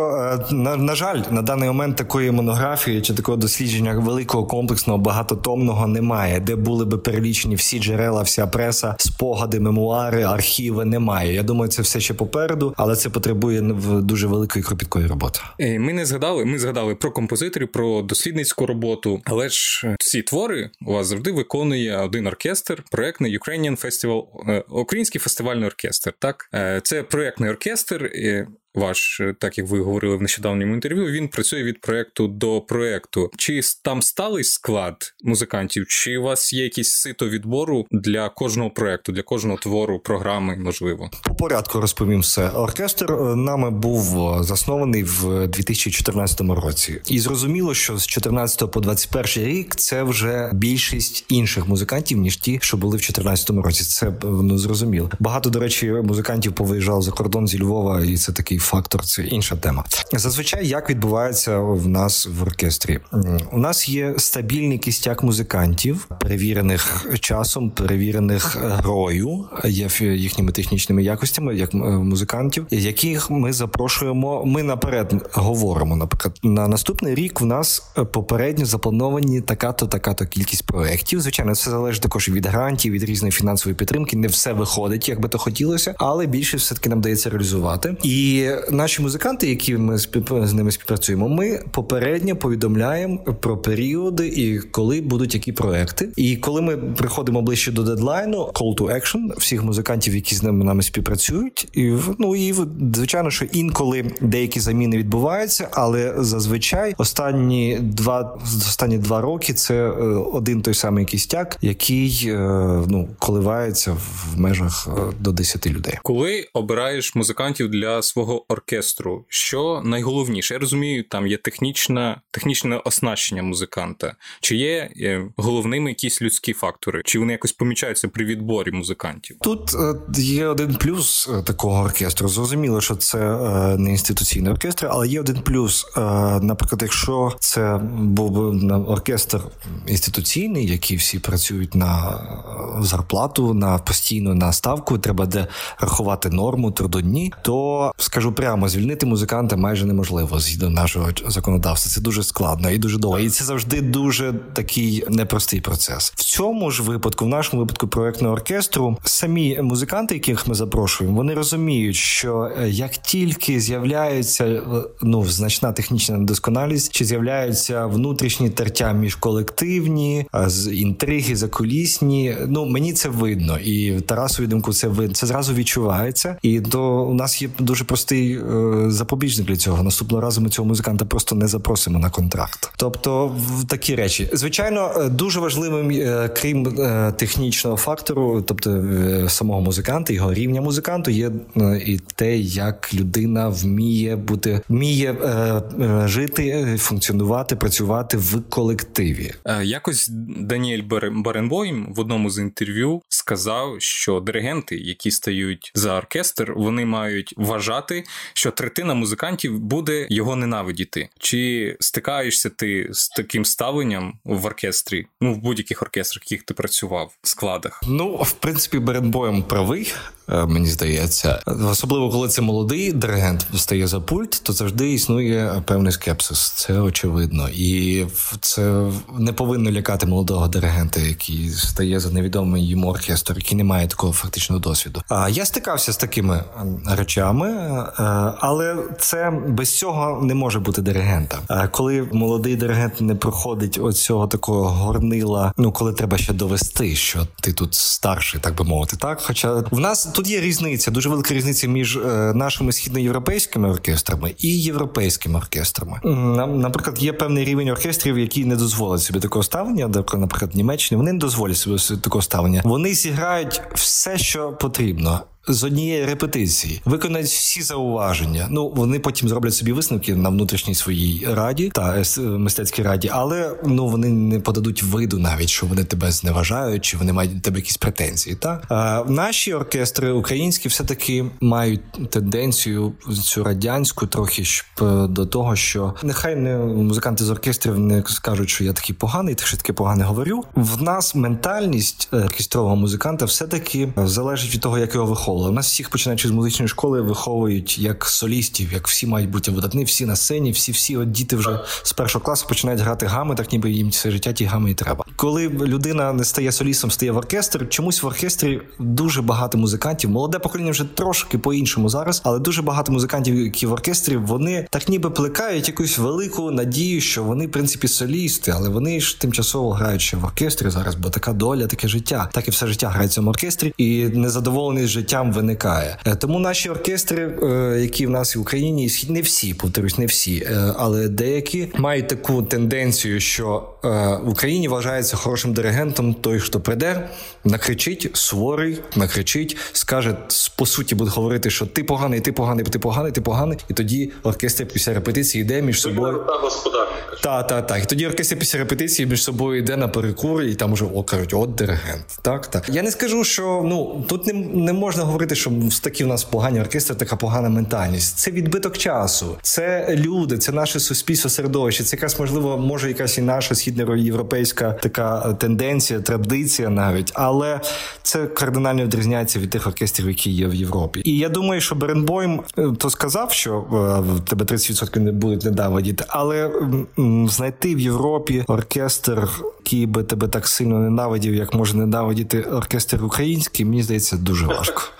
е, на, на жаль, на даний момент такої монографії чи такого дослідження великого комплексного багатотомного немає, де були би перелічені всі джерела, вся преса, спогади, мемуари, архіви. Немає. Я думаю, це все ще попереду, але це потребує дуже великої кропіткої роботи. Е, ми не згадали. Ми згадали про композиторів, про дослідницьку роботу, але ж ці твори у вас завжди виконує один оркестр, проектний Ukrainian Festival, е, Український фестивальний оркестр. Так, е, це проектний оркестр. Ваш, так як ви говорили в нещодавньому інтерв'ю, він працює від проекту до проекту. Чи там сталий склад музикантів, чи у вас є якийсь сито відбору для кожного проекту, для кожного твору, програми, можливо? По порядку розповім все. Оркестр е, нами був е, заснований в 2014 році, і зрозуміло, що з 14 по 21 рік це вже більшість інших музикантів ніж ті, що були в 2014 році. Це ну зрозуміло. Багато до речі, музикантів повиїжджало за кордон зі Львова, і це такий фактор. Це інша тема. Зазвичай як відбувається в нас в оркестрі? У нас є стабільний кістяк музикантів, перевірених часом, перевірених грою, є їхніми технічними якостями, як музикантів, яких ми запрошуємо. Ми наперед говоримо. Наприклад, на наступний рік в нас попередньо заплановані така-то, така-то кількість проєктів. Звичайно, це залежить також від грантів, від різної фінансової підтримки. Не все виходить, як би то хотілося, але більше все таки нам дається реалізувати. І наші музиканти, які ми з ними співпрацюємо, ми попередньо повідомляємо про періоди і коли будуть які проекти. І коли ми приходимо ближче до дедлайну, call to action всіх музикантів, які з ними нами співпрацюють, і ну і звичайно, що інколи деякі заміни відбуваються, але зазвичай останні два останні два роки це е, один той самий кістяк, який е, ну коливається в межах е, до 10 людей. Коли обираєш музикантів для свого оркестру, що найголовніше, я розумію, там є технічна технічне оснащення музиканта, чи є головними якісь людські фактори, чи вони якось помічаються при відборі музикантів? Тут є один плюс такого оркестру. Зрозуміло, що це не інституційний оркестр, але є один плюс. Наприклад, якщо це був би оркестр інституційний, який всі працюють на зарплату, на постійну на ставку, треба де рахувати норму трудодні, то скажу прямо, звільнити музиканта майже неможливо згідно нашого законодавства. Це дуже складно і дуже довго. І це завжди дуже такий непростий процес. В цьому ж випадку, в нашому випадку, проектного оркестру, самі музиканти, яких ми запрошуємо, вони розуміють, що е, як тільки з'являється е, ну значна технічна недосконалість, чи з'являються внутрішні тертя між колективні, з інтриги закулісні. Ну мені це видно, і Тарасові думку це видно. Це зразу відчувається. І то у нас є дуже простий е, запобіжник для цього. Наступного разу ми цього музиканта просто не запросимо на контракт. Тобто, в такі речі, звичайно, е, дуже важливим, е, крім технічного фактору, тобто самого музиканта, його рівня музиканту, є і те, як людина вміє бути, вміє жити, функціонувати, працювати в колективі. Якось Даніель Баренбойм в одному з інтерв'ю сказав, що диригенти, які стають за оркестр, вони мають вважати, що третина музикантів буде його ненавидіти. Чи стикаєшся ти з таким ставленням в оркестрі? Ну в будь-яких оркестрах, яких ти працював в складах? Ну в принципі, Беренбоєм правий. Е, мені здається, особливо коли це молодий диригент стає за пульт, то завжди існує певний скепсис. Це очевидно, і це не повинно лякати молодого диригента, який стає за невідомий йому оркестр, який не має такого фактичного досвіду. А я стикався з такими речами, е, але це без цього не може бути диригента. Коли молодий диригент не проходить оцього такого горнила, ну коли треба ще довести, що ти тут старший, так би мовити, так. Хоча в нас тут є різниця, дуже велика різниця між е, нашими східноєвропейськими оркестрами і європейськими оркестрами. Наприклад, є певний рівень оркестрів, які не дозволять собі такого ставлення, наприклад, Німеччини, вони не дозволять собі такого ставлення. Вони зіграють все, що потрібно з однієї репетиції, виконають всі зауваження. Ну вони потім зроблять собі висновки на внутрішній своїй раді та мистецькій раді, але ну вони не подадуть виду навіть, що вони тебе зневажають, чи вони мають до тебе якісь претензії. Та а, наші оркестри українські все таки мають тенденцію цю радянську трохи до того, що нехай не музиканти з оркестрів не скажуть, що я такий поганий, так що таке погане говорю. В нас ментальність оркестрового музиканта все таки залежить від того, як його виходить школи. У нас всіх починаючи з музичної школи виховують як солістів, як всі мають бути видатні, всі на сцені, всі всі от діти вже з першого класу починають грати гами, так ніби їм все життя ті гами і треба. Коли людина не стає солістом, стає в оркестр. Чомусь в оркестрі дуже багато музикантів. Молоде покоління вже трошки по-іншому зараз, але дуже багато музикантів, які в оркестрі, вони так ніби плекають якусь велику надію, що вони в принципі солісти, але вони ж тимчасово грають ще в оркестрі зараз, бо така доля, таке життя, так і все життя грають в оркестрі, і незадоволеність життям там виникає. Е, тому наші оркестри, е, які в нас в Україні, не всі, повторюсь, не всі, е, але деякі мають таку тенденцію, що в Україні вважається хорошим диригентом той, хто прийде, накричить, суворий, накричить, скаже по суті, буде говорити, що ти поганий, ти поганий, ти поганий, ти поганий, і тоді оркестр після репетиції йде між собою. Так, так, так. І тоді оркестр після репетиції між собою йде на перекур, і там уже о кажуть, от диригент. Так, так. Я не скажу, що ну тут не не можна говорити, що такі в нас погані оркестри, така погана ментальність. Це відбиток часу, це люди, це наше суспільство середовище. Це якась можливо, може якась і наша східноєвропейська така тенденція, традиція навіть, але це кардинально відрізняється від тих оркестрів, які є в Європі. І я думаю, що Беренбойм е, то сказав, що е, в тебе 30% не будуть недавидіти, але знайти в Європі оркестр, який би тебе так сильно ненавидів, як може ненавидіти оркестр український, мені здається, дуже важко.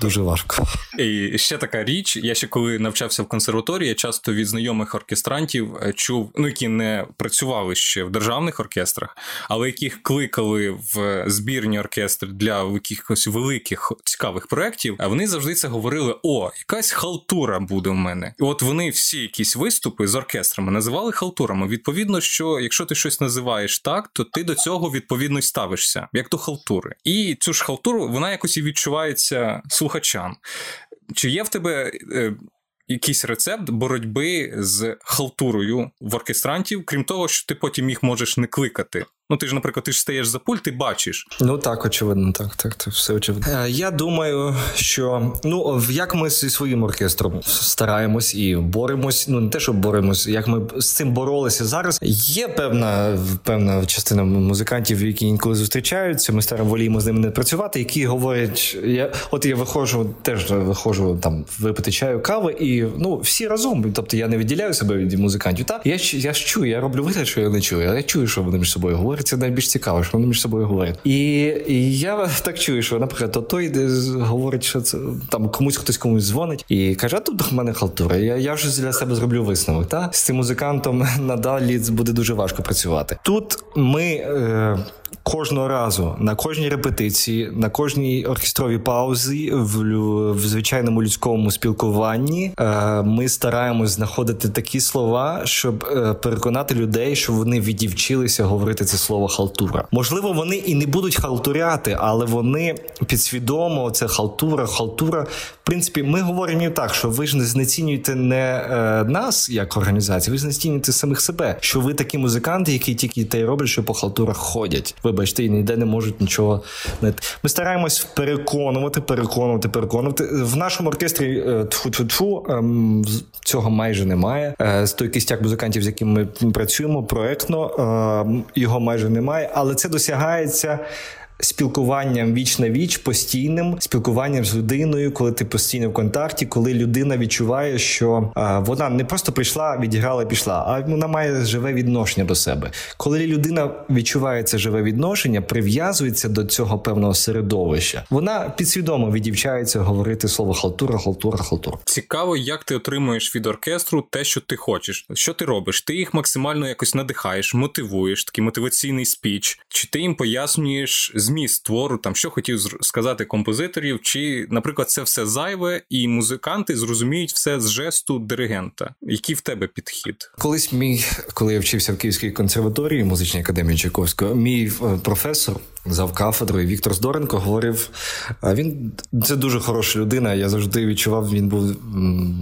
Дуже важко. І ще така річ. Я ще коли навчався в консерваторії, я часто від знайомих оркестрантів е, чув, ну які не працювали ще в державних оркестрах, але яких кликали в збірні оркестри для якихось великих цікавих проєктів, а вони завжди це говорили: о, якась халтура буде в мене. І от вони всі якісь виступи з оркестрами називали халтурами. Відповідно, що якщо ти щось називаєш так, то ти до цього відповідно й ставишся, як до халтури. І цю ж халтуру вона якось і відчувається слухачам. Чи є в тебе е, якийсь рецепт боротьби з халтурою в оркестрантів, крім того, що ти потім їх можеш не кликати? Ну, ти ж, наприклад, ти ж стаєш за пульт, ти бачиш. Ну так, очевидно, так, так, так, все очевидно. Е, я думаю, що ну як ми зі своїм оркестром стараємось і боремось. Ну не те, що боремось, як ми з цим боролися зараз. Є певна певна частина музикантів, які інколи зустрічаються. Ми старо воліємо з ними не працювати, які говорять: я от я виходжу, теж виходжу там випити чаю, кави, і ну всі разом. Тобто я не відділяю себе від музикантів. Та я я ж чую, я роблю вигляд, що я не чую. Я чую, що вони між собою говорять говорять, це найбільш цікаво, що вони між собою говорять. І і я так чую, що, наприклад, то той говорить, що це там комусь хтось комусь дзвонить і каже, а тут в мене халтура. Я я вже для себе зроблю висновок. Та з цим музикантом (laughs) надалі буде дуже важко працювати. Тут ми. Е, Кожного разу на кожній репетиції, на кожній оркестровій паузі в, в звичайному людському спілкуванні е, ми стараємось знаходити такі слова, щоб е, переконати людей, що вони відівчилися говорити це слово халтура. Можливо, вони і не будуть халтуряти, але вони підсвідомо це халтура, халтура. В принципі, ми говоримо і так, що ви ж не знецінюєте не е, нас як організацію, ви знецінюєте самих себе. Що ви такі музиканти, які тільки те й роблять, що по халтурах ходять. Вибачте, і ніде не можуть нічого не Ми стараємось переконувати, переконувати, переконувати. В нашому оркестрі тфу-тфу-тфу, е, ем, цього майже немає. Е, з той кістяк музикантів, з яким ми працюємо проектно, ем, його майже немає, але це досягається спілкуванням віч на віч, постійним спілкуванням з людиною, коли ти постійно в контакті, коли людина відчуває, що а, вона не просто прийшла, відіграла, пішла, а вона має живе відношення до себе. Коли людина відчуває це живе відношення, прив'язується до цього певного середовища, вона підсвідомо відівчається говорити слово халтура, халтура, халтура. Цікаво, як ти отримуєш від оркестру те, що ти хочеш. Що ти робиш? Ти їх максимально якось надихаєш, мотивуєш, такий мотиваційний спіч, чи ти їм пояснюєш зміст твору, там що хотів сказати композиторів, чи, наприклад, це все зайве, і музиканти зрозуміють все з жесту диригента. Який в тебе підхід? Колись мій, коли я вчився в Київській консерваторії музичній академії Чайковського, мій е, професор зав кафедрою Віктор Здоренко говорив: він це дуже хороша людина. Я завжди відчував, він був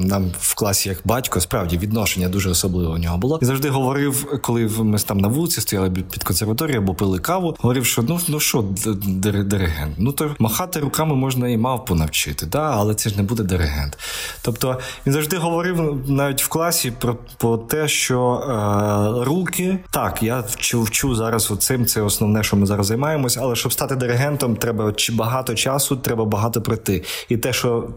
нам в класі як батько. Справді відношення дуже особливе у нього було. І завжди говорив, коли ми там на вулиці стояли під консерваторією або пили каву. Говорив, що ну ну що, диригент, ну то махати руками можна і мавпу навчити, да, але це ж не буде диригент. Тобто він завжди говорив навіть в класі про, про те, що е, руки так, я вчу вчу зараз оцим, це основне, що ми зараз займаємося але щоб стати диригентом, треба багато часу, треба багато пройти. І те, що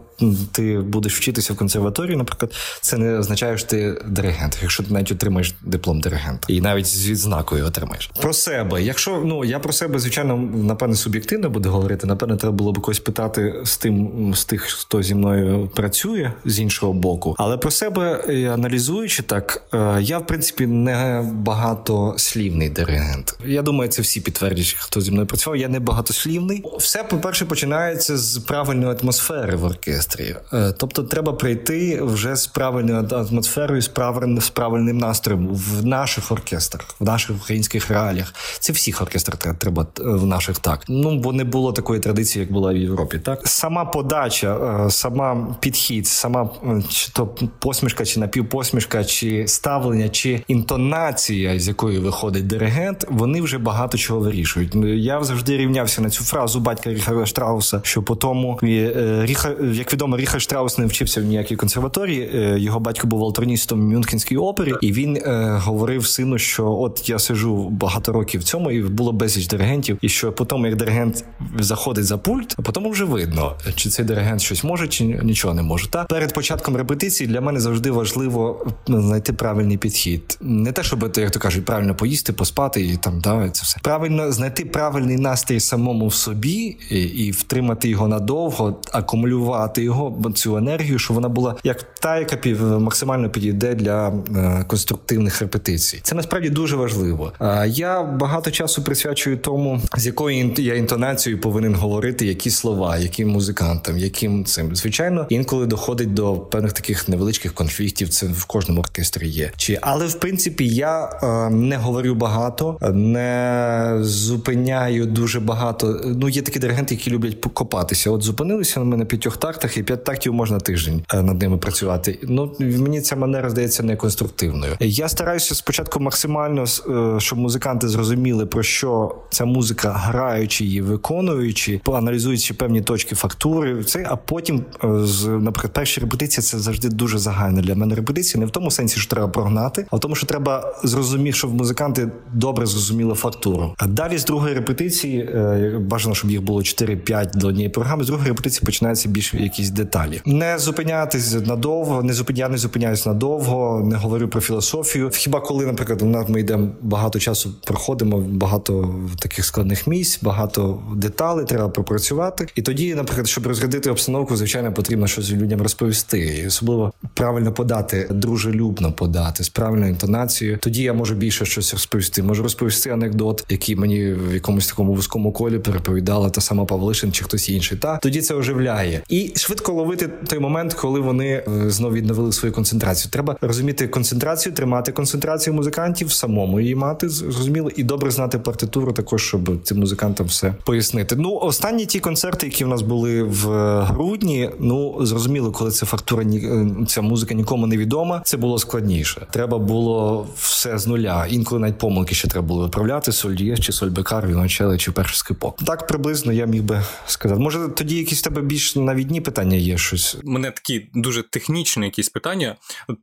ти будеш вчитися в консерваторії, наприклад, це не означає, що ти диригент, якщо ти навіть отримаєш диплом диригента, і навіть з відзнакою отримаєш про себе. Якщо ну я про себе, звичайно, напевне суб'єктивно буде говорити. Напевне, треба було б когось питати з тим, з тих, хто зі мною працює з іншого боку. Але про себе аналізуючи так, я в принципі не багатослівний диригент. Я думаю, це всі підтвердять, хто зі мною працював. Я не багатослівний. Все по перше починається з правильної атмосфери в оркестрі. Тобто, треба прийти вже з правильною атмосферою, з правильним з правильним настроєм в наших оркестрах, в наших українських реаліях. Це всіх оркестрах треба в наших так. Ну бо не було такої традиції, як була в Європі. Так сама подача, е, сама підхід, сама е, чи то посмішка, чи напівпосмішка, чи ставлення, чи інтонація, з якої виходить диригент, вони вже багато чого вирішують. Я завжди рівнявся на цю фразу батька Ріхарда Штрауса, що по тому е, Ріхард, як відомо, Ріхард Штраус не вчився в ніякій консерваторії. Його батько був валторністом в Мюнхенській опері, і він е, говорив сину, що от я сижу багато років в цьому, і було безліч диригентів, і що по тому, як диригент заходить за пульт, а потім вже видно, чи цей диригент щось може, чи нічого не може. Та перед початком репетиції для мене завжди важливо ну, знайти правильний підхід. Не те, щоб як то кажуть, правильно поїсти, поспати і там да це все правильно знайти правильний настрій самому в собі і, і втримати його надовго, акумулювати його цю енергію, щоб вона була як та, яка максимально підійде для е, конструктивних репетицій. Це насправді дуже важливо. Я багато часу присвячую тому, з якою я інтонацією повинен говорити, які слова, яким музикантам, яким цим звичайно інколи доходить до певних таких невеличких конфліктів. Це в кожному оркестрі є. Чи але в принципі я е, не говорю багато, не зупиняю дуже багато. Ну є такі диригенти, які люблять покопатися. От зупинилися на мене п'ятьох тактах, і п'ять тактів можна тиждень е, над ними працювати. Ну мені ця манера здається неконструктивною. Я стараюся спочатку максимально е, щоб музиканти зрозуміли про що ця музика, граючи її, виконуючи, поаналізуючи певні точки фактури, це а потім е, з наприклад, перші репетиції це завжди дуже загальна для мене репетиція. Не в тому сенсі, що треба прогнати, а в тому, що треба зрозуміти, щоб музиканти добре зрозуміли фактуру. А далі з другої репетиції е, бажано, щоб їх було 4-5 до однієї програми. З другої репетиції починаються більш якісь деталі. Не зупинятись надовго, не зупиня, не зупиняюсь надовго, не говорю про філософію. Хіба коли, наприклад, у нас ми йдемо багато часу, проходимо багато таких складних місць, багато деталей треба пропрацювати. І тоді, наприклад, щоб розрядити обстановку, звичайно, потрібно щось людям розповісти, і особливо правильно подати, дружелюбно подати з правильною інтонацією. Тоді я можу більше щось розповісти. Можу розповісти анекдот, який мені в якомусь такому вузькому колі переповідала та сама Павлишин чи хтось інший. Та тоді це оживляє і швидко ловити той момент, коли вони е, знову відновили свою концентрацію. Треба розуміти концентрацію, тримати концентрацію музикантів, самому її мати зрозуміло, і добре знати партитуру, також щоб цим музикантам все пояснити. Ну останні ті концерти, які в нас були в грудні, ну зрозуміло, коли ця фактура е, ця музика нікому не відома, це було складніше. Треба було все з нуля. Інколи навіть помилки ще треба було виправляти соль дієс чи соль бекар, віночели чи перший скипок. Так приблизно я міг би сказати. Може тоді якісь тебе більш навідні питання є щось. Мене такі дуже технічні якісь питання.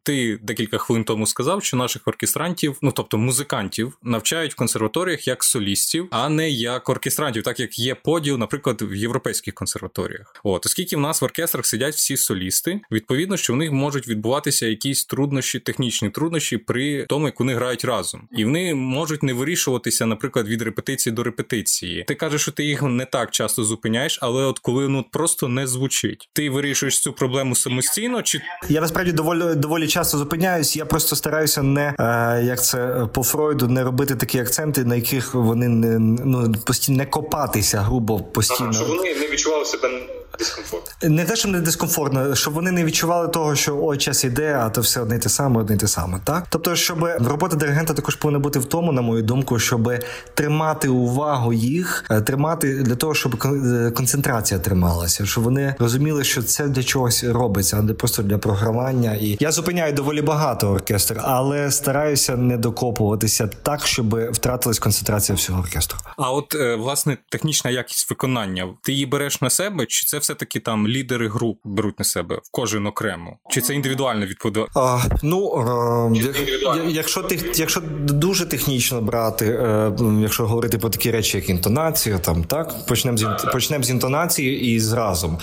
Ти декілька хвилин тому сказав, що наших оркестрантів, ну тобто музикантів, навчають в консерваторіях як солістів, а не як оркестрантів, так як є поділ, наприклад, в європейських консерваторіях. От оскільки в нас в оркестрах сидять всі солісти, відповідно, що в них можуть відбуватися якісь труднощі, технічні труднощі при тому, як вони грають разом, і вони можуть не вирішуватися, наприклад, від репетиції до репетиції. Ти кажеш, що ти їх не так часто зупиняєш, але от коли ну просто не звучить, ти вирішуєш цю проблему самостійно, чи я насправді доволі доволі часто зупиняюсь. Я просто стараюся не е, як це по Фройду не робити такі акценти, на яких вони не ну постійно не копатися грубо постійно. Ага, щоб вони не відчували себе дискомфорт. Не те, що не дискомфортно, щоб вони не відчували того, що ой, час іде, а то все одне й те саме, одне й те саме. Так, тобто, щоб робота диригента також повинна бути в тому, на мою думку, щоб тримати увагу їх, е, тримати для того, щоб е, концентрація трималася, щоб вони розуміли, що це для чогось робиться, а не просто для програмування. І я зупиняю доволі багато оркестр, але стараюся не докопуватися так, щоб втратилась концентрація всього оркестру. А от е, власне технічна якість виконання, ти її береш на себе, чи це все-таки там лідери груп беруть на себе в кожен окремо? Чи це індивідуально відповідає? А, Ну а, якщо тих, якщо дуже технічно брати, е, якщо говорити про такі речі, як інтонація, там так почнемо з почнемо з інтонації і з разом,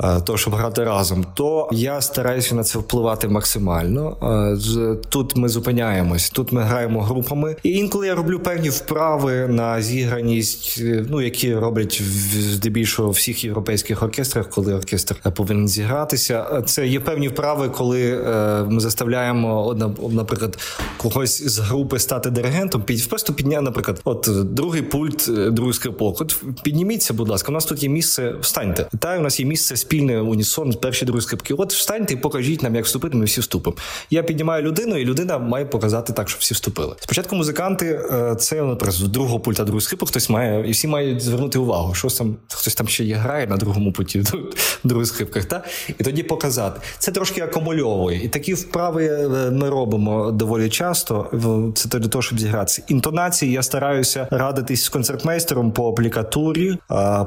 е, то щоб грати разом, то я стараюся на це впливати максимально. Е, тут ми зупиняємось, тут ми граємо групами, і інколи я роблю певні вправи на зіграність, ну які роблять здебільшого всіх європейських оркестрах, коли оркестр повинен зігратися. Це є певні вправи, коли е, ми заставляємо, наприклад, когось з групи стати диригентом. просто підняти, наприклад, от другий пульт, е, другий скрипок. От підніміться, будь ласка, у нас тут є місце. Встаньте. Та у нас є місце спільне унісон, перші другі скрипки. От встаньте і покажіть нам, як вступити. Ми всі вступимо. Я піднімаю людину, і людина має показати так, щоб всі вступили. Спочатку музиканти е, це наприклад, з другого пульта, другий скрипок, хтось має, і всі мають звернути увагу, що там хтось там ще є грає на другому путі, в других скрипках, та і тоді показати. Це трошки акумульовує. І такі вправи е, ми робимо доволі часто. Це для того, щоб зігратися. Інтонації я стараюся радитись з концертмейстером по аплікатурі,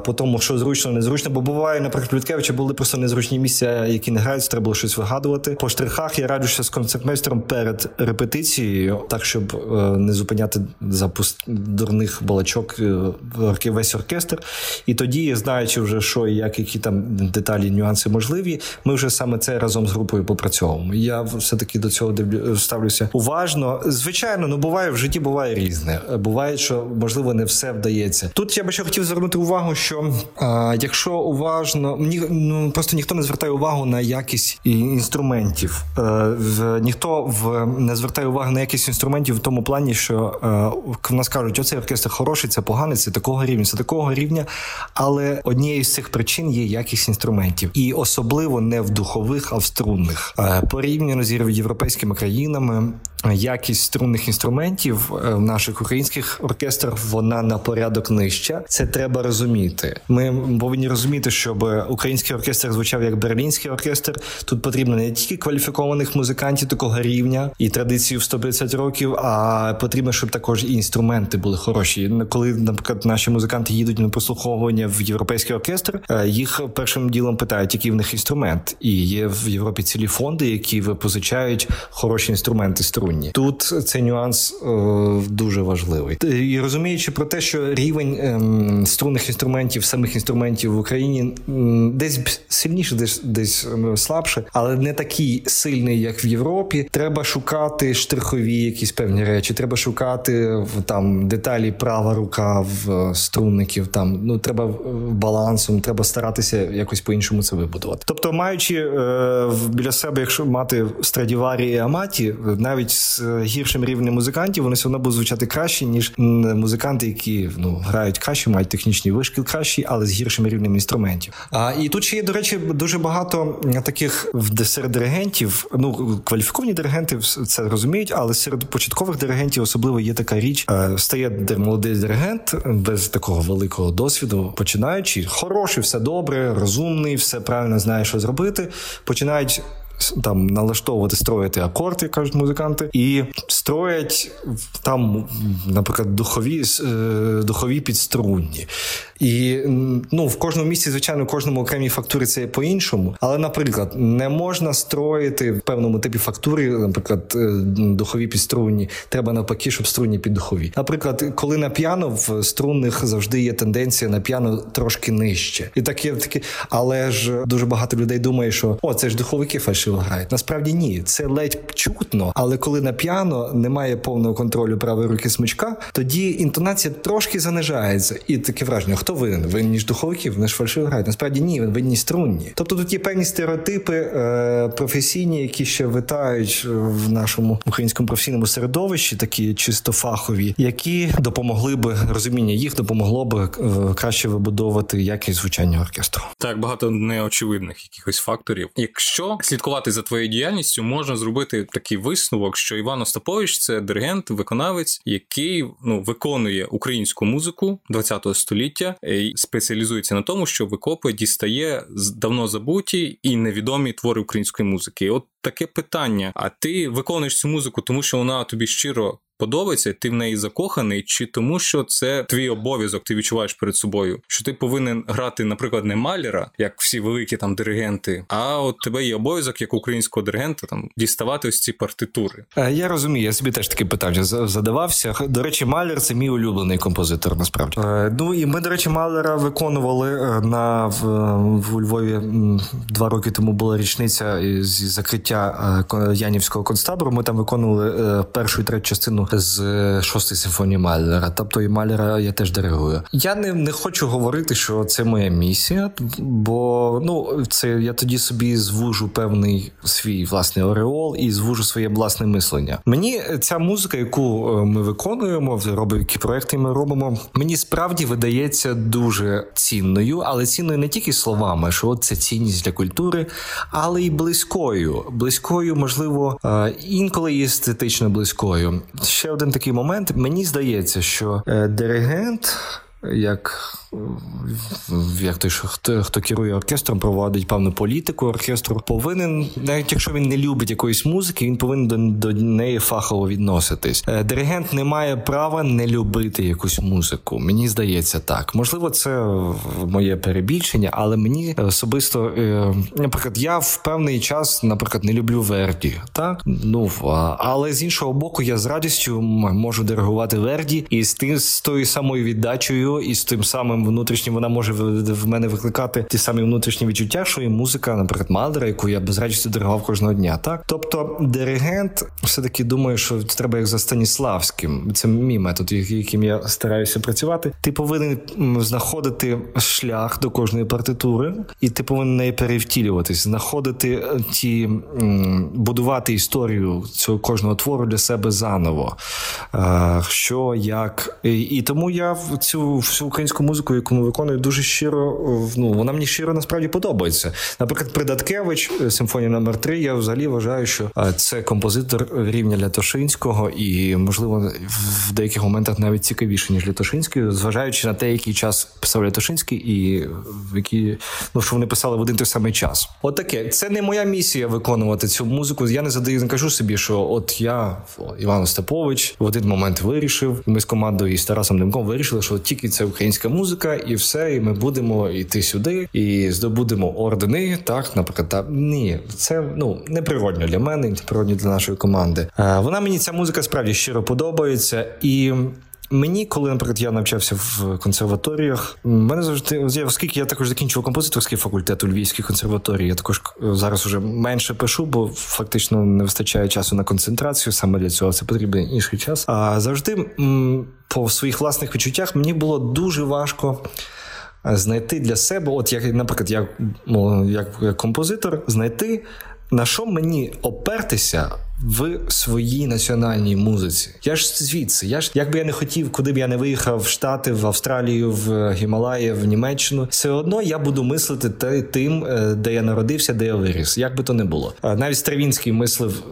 по тому, що зручно, незручно. Бо буває, наприклад, Людкевича були просто незручні місця, які не грають, треба було щось вигадувати. По штрихах я раджуся з концертмейстером перед репетицією, так щоб е, не зупиняти запуск дурних балачок е, весь оркестр. І тоді, знаючи вже що і як, які там деталі, нюанси можливі, ми вже саме це разом з групою попрацьовуємо. Я все таки до цього ставлюся уважно. Звичайно, ну буває в житті, буває різне. Буває, що можливо не все вдається. Тут я би ще хотів звернути увагу, що а, якщо уважно, ні, ну просто ніхто не звертає увагу на якість інструментів. Е, в ніхто в не звертає увагу на якість інструментів в тому плані, що е, в нас кажуть, оцей оркестр хороший, це поганий, це такого рівня, це такого рівня. Але однією з цих причин є якість інструментів, і особливо не в духових, а в струнних. Е, порівняно з європейськими країнами якість струнних інструментів е, в наших українських оркестрах вона на порядок нижча. Це треба розуміти. Ми повинні розуміти, щоб український оркестр звучав як берлінський оркестр. Тут потрібно не тільки кваліфікованих музикантів такого рівня і традицію в 150 років, а потрібно, щоб також і інструменти були хороші. Коли, наприклад, наші музиканти їдуть на прослуховування в європейський оркестр, е, їх першим ділом питають, який в них інструмент, і є в Європі цілі фонди, які позичають хороші інструменти струнні. Тут цей нюанс е, дуже важливий. І розуміючи про те, що рівень е, струнних інструментів, самих інструментів в Україні десь сильніше, десь десь слабше, але не такий сильний, як в Європі. Треба шукати штрихові якісь певні речі. Треба шукати там деталі права рука в струнників. Там ну треба балансом, треба старатися якось по іншому це вибудувати. Тобто, маючи е, біля себе, якщо мати Страдіварі і Аматі, навіть з гіршим рівнем музикантів, вони все одно будуть звучати краще, ніж музиканти, які ну грають краще, мають технічний вишкіл кращий, але з гіршим рівнем інструментів. А і тут ще є, до речі, дуже багато таких серед диригентів. Ну кваліфіковані диригенти це розуміють, але серед початкових диригентів особливо є така річ. Е, стає молодий диригент без такого великого досвіду, починаючи хороший, все добре, розумний, все правильно знає, що зробити. Починають там налаштовувати, строїти акорди, кажуть музиканти, і строять там, наприклад, духові е, духові підструнні. І ну в кожному місці, звичайно, кожному окремій фактурі це по-іншому. Але, наприклад, не можна строїти в певному типі фактури, наприклад, е, духові підструнні. Треба навпаки, щоб струнні під духові. Наприклад, коли на піано в струнних завжди є тенденція на піано трошки нижче, і таке таке, але ж дуже багато людей думає, що о, це ж духовики фальшиво грають. Насправді ні, це ледь чутно, але коли на піано немає повного контролю правої руки смичка, тоді інтонація трошки занижається, і таке враження, хто хто винен? Ж духовики, вони ж фальшиво грають. Насправді ні, винні струнні. Тобто тут є певні стереотипи е, професійні, які ще витають в нашому українському професійному середовищі, такі чисто фахові, які допомогли би розуміння їх допомогло би е, краще вибудовувати якість звучання оркестру. Так багато неочевидних якихось факторів. Якщо слідкувати за твоєю діяльністю, можна зробити такий висновок, що Іван Остапович це диригент, виконавець, який ну виконує українську музику ХХ століття спеціалізується на тому, що викопує, дістає давно забуті і невідомі твори української музики. От таке питання: а ти виконуєш цю музику, тому що вона тобі щиро подобається, ти в неї закоханий, чи тому, що це твій обов'язок, ти відчуваєш перед собою, що ти повинен грати, наприклад, не Малера, як всі великі там диригенти, а от тебе є обов'язок як українського диригента там діставати ось ці партитури. Е, я розумію, я собі теж таке питання задавався. До речі, Малер це мій улюблений композитор. Насправді, е, ну і ми, до речі, Малера виконували е, на в, в Львові два роки тому була річниця зі закриття Янівського концтабору. Ми там виконували першу і третю частину з шостої симфонії Малера. Тобто і Малера я теж диригую. Я не не хочу говорити, що це моя місія, бо ну це я тоді собі звужу певний свій власний ореол і звужу своє власне мислення. Мені ця музика, яку е, ми виконуємо, робимо які проекти ми робимо. Мені справді видається дуже цінною, але цінною не тільки словами, що от це цінність для культури, але й близькою. Близькою, можливо, е, інколи і естетично близькою. Ще один такий момент. Мені здається, що е, диригент як як той, хто хто керує оркестром, проводить певну політику оркестру, повинен, навіть якщо він не любить якоїсь музики, він повинен до, до неї фахово відноситись. Е, диригент не має права не любити якусь музику. Мені здається так. Можливо, це моє перебільшення, але мені особисто, е, наприклад, я в певний час, наприклад, не люблю Верді. Так ну але з іншого боку, я з радістю можу диригувати Верді і з тим з тою самою віддачею і з тим самим внутрішнім вона може в мене викликати ті самі внутрішні відчуття, що і музика, наприклад, Малдера, яку я без радості диригував кожного дня. Так, тобто диригент все таки думає, що треба як за Станіславським. Це мій метод, яким я стараюся працювати. Ти повинен знаходити шлях до кожної партитури, і ти повинен неї перевтілюватись, знаходити е, ті будувати історію цього кожного твору для себе заново. Е, що як і тому я в цю всю українську музику, яку ми виконуємо, дуже щиро. Ну вона мені щиро насправді подобається. Наприклад, Придаткевич, е, симфонія номер 3 Я взагалі вважаю, що е, це композитор рівня Лятошинського, і можливо в деяких моментах навіть цікавіше ніж Лятошинський, зважаючи на те, який час писав Лятошинський, і в які ну що вони писали в один той самий час. От це не моя місія виконувати цю музику. Я не задаю, не кажу собі, що от я Іван Остапович в один момент вирішив. Ми з командою і з Тарасом Демком вирішили, що тільки це українська музика, і все, і ми будемо йти сюди і здобудемо ордени. Так, наприклад, та ні, це ну неприродньо для мене, неприродньо для нашої команди. А, Вона мені ця музика справді щиро подобається і. Мені, коли, наприклад, я навчався в консерваторіях, мене завжди оскільки я також закінчував композиторський факультет у Львівській консерваторії, я також зараз уже менше пишу, бо фактично не вистачає часу на концентрацію. Саме для цього це потрібен інший час. А завжди по своїх власних відчуттях мені було дуже важко. Знайти для себе, от як, наприклад, як, як, як композитор, знайти на що мені опертися в своїй національній музиці. Я ж звідси. Я ж якби я не хотів, куди б я не виїхав в Штати, в Австралію, в Гімалаї, в Німеччину. Все одно я буду мислити тим, е, де я народився, де я виріс. Як би то не було. Навіть Стравінський мислив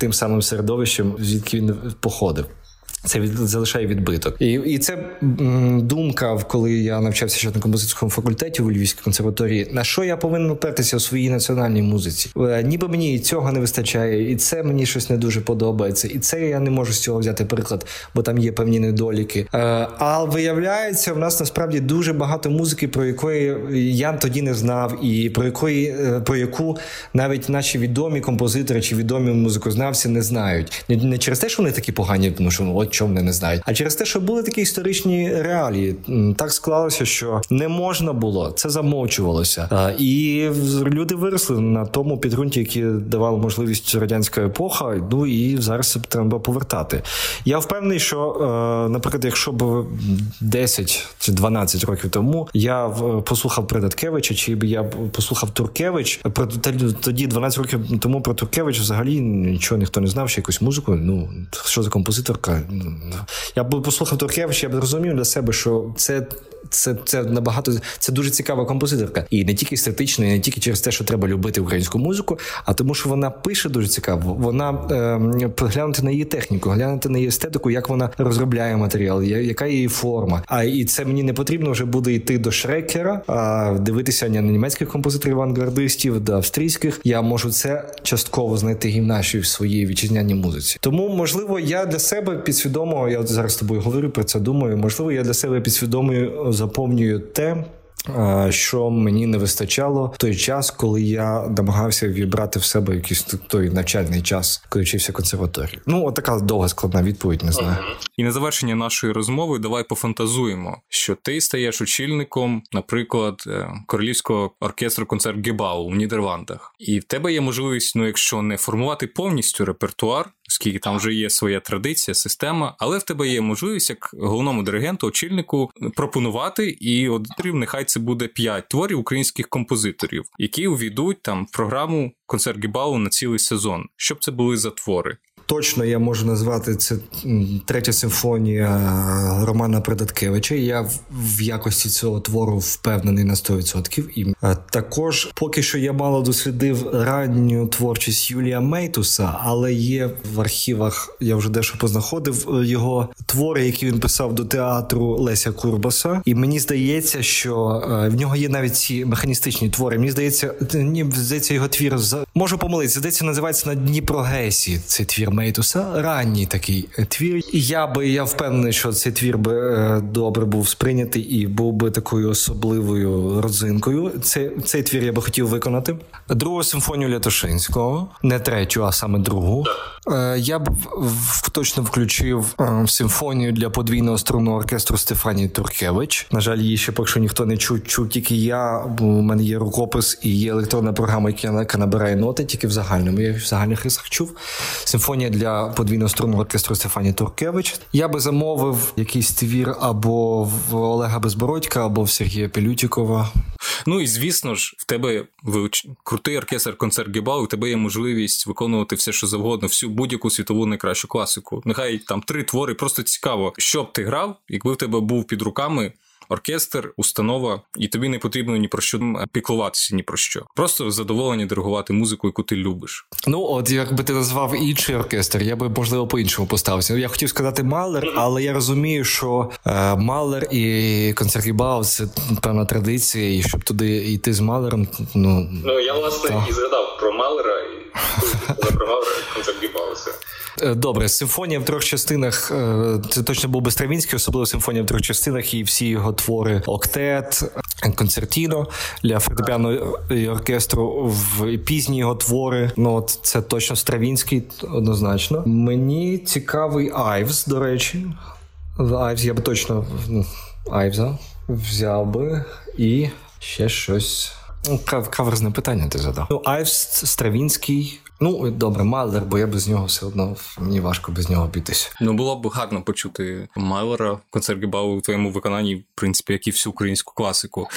тим самим середовищем, звідки він походив. Це від залишає відбиток, і і це думка, коли я навчався ще на композиторському факультеті у Львівській консерваторії. На що я повинен опертися у своїй національній музиці? Е, ніби мені і цього не вистачає, і це мені щось не дуже подобається. І це я не можу з цього взяти приклад, бо там є певні недоліки. Е, а виявляється, в нас насправді дуже багато музики, про якої я тоді не знав, і про якої е, про яку навіть наші відомі композитори чи відомі музикознавці не знають. Не через те, що вони такі погані, тому що от чому вони не знають, а через те, що були такі історичні реалії. Так склалося, що не можна було, це замовчувалося. І люди виросли на тому підґрунті, які давали можливість радянська епоха. Ну і зараз це треба повертати. Я впевнений, що, е, наприклад, якщо б 10 чи 12 років тому я послухав Придаткевича, чи б я послухав Туркевич, про тоді 12 років тому про Туркевич взагалі нічого ніхто не знав, що якусь музику. Ну що за композиторка? Я б послухав Туркевича, я б зрозумів для себе, що це це це набагато це дуже цікава композиторка, і не тільки естетично, і не тільки через те, що треба любити українську музику, а тому, що вона пише дуже цікаво. Вона е, глянути на її техніку, глянути на її естетику, як вона розробляє матеріал, яка її форма. А і це мені не потрібно вже буде йти до Шрекера, а дивитися на німецьких композиторів авангардистів, до австрійських. Я можу це частково знайти гімнашію в своїй вітчизняній музиці. Тому, можливо, я для себе підсвідомо, я зараз з тобою говорю про це. Думаю, можливо, я для себе підсвідомо заповнюю те що мені не вистачало в той час, коли я намагався вібрати в себе якийсь той навчальний час, коли вчився консерваторії. Ну, от така довга складна відповідь, не знаю. І на завершення нашої розмови давай пофантазуємо, що ти стаєш очільником, наприклад, е, королівського оркестру концерт Гебау у Нідерландах, і в тебе є можливість, ну якщо не формувати повністю репертуар, оскільки там вже є своя традиція, система, але в тебе є можливість як головному диригенту, очільнику пропонувати і от нехай це буде п'ять творів українських композиторів, які увійдуть там в програму концерт Гібалу на цілий сезон. Щоб це були за твори? Точно я можу назвати це третя симфонія Романа Придаткевича. Я в якості цього твору впевнений на 100%. І е, також поки що я мало дослідив ранню творчість Юлія Мейтуса, але є в архівах. Я вже дещо познаходив е, його твори, які він писав до театру Леся Курбаса. І мені здається, що е, в нього є навіть ці механістичні твори. Мені здається, ні, здається, його твір можу помилитися. Здається, називається на Дніпро Гесі. Цей твір. Мейтуса, ранній такий твір. І я би я впевнений, що цей твір би е, добре був сприйнятий і був би такою особливою родзинкою. Цей, цей твір я би хотів виконати. Другу симфонію Лятошинського, не третю, а саме другу. Е, я б точно включив е, симфонію для подвійного струнного оркестру Стефанії Туркевич. На жаль, її ще поки що ніхто не чув, чув тільки я, бо у мене є рукопис і є електронна програма, яка набирає ноти, тільки в загальному. Я в загальних рисах чув. Симфонія симфонія для подвійного струнного оркестру Стефані Туркевич. Я би замовив якийсь твір або в Олега Безбородька, або в Сергія Пелютікова. Ну і звісно ж, в тебе крутий оркестр концерт Гібау, у тебе є можливість виконувати все, що завгодно, всю будь-яку світову найкращу класику. Нехай там три твори, просто цікаво, що б ти грав, якби в тебе був під руками оркестр, установа, і тобі не потрібно ні про що піклуватися, ні про що. Просто задоволення диригувати музику, яку ти любиш. Ну от якби ти назвав інший оркестр, я би можливо по-іншому поставився. Я хотів сказати Малер, але я розумію, що е, Малер і концертібау це певна традиція, і щоб туди йти з Малером. Ну ну я власне та... і згадав про Малера і (laughs) про Малера концерт Гібауса. Е, добре, симфонія в трьох частинах. Е, це точно був би Стравінський, особливо симфонія в трьох частинах, і всі його твори Октет, концертіно для фортепіано і оркестру в пізні його твори. Ну от це точно Стравінський, однозначно. Мені цікавий Айвс, до речі. Айвс я би точно ну, Айвса взяв би і ще щось. Ну, каверзне питання ти задав. Ну, Айвс Стравінський. Ну, добре, Малер, бо я без нього все одно мені важко без нього обійтися. Ну було б гарно почути Малера Концертгебау у твоєму виконанні, в принципі, як і всю українську класику.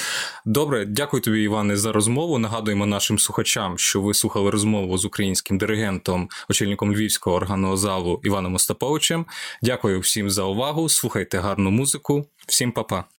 Добре, дякую тобі, Іване, за розмову. Нагадуємо нашим слухачам, що ви слухали розмову з українським диригентом, очільником львівського органного залу Іваном Остаповичем. Дякую всім за увагу. Слухайте гарну музику. Всім па-па.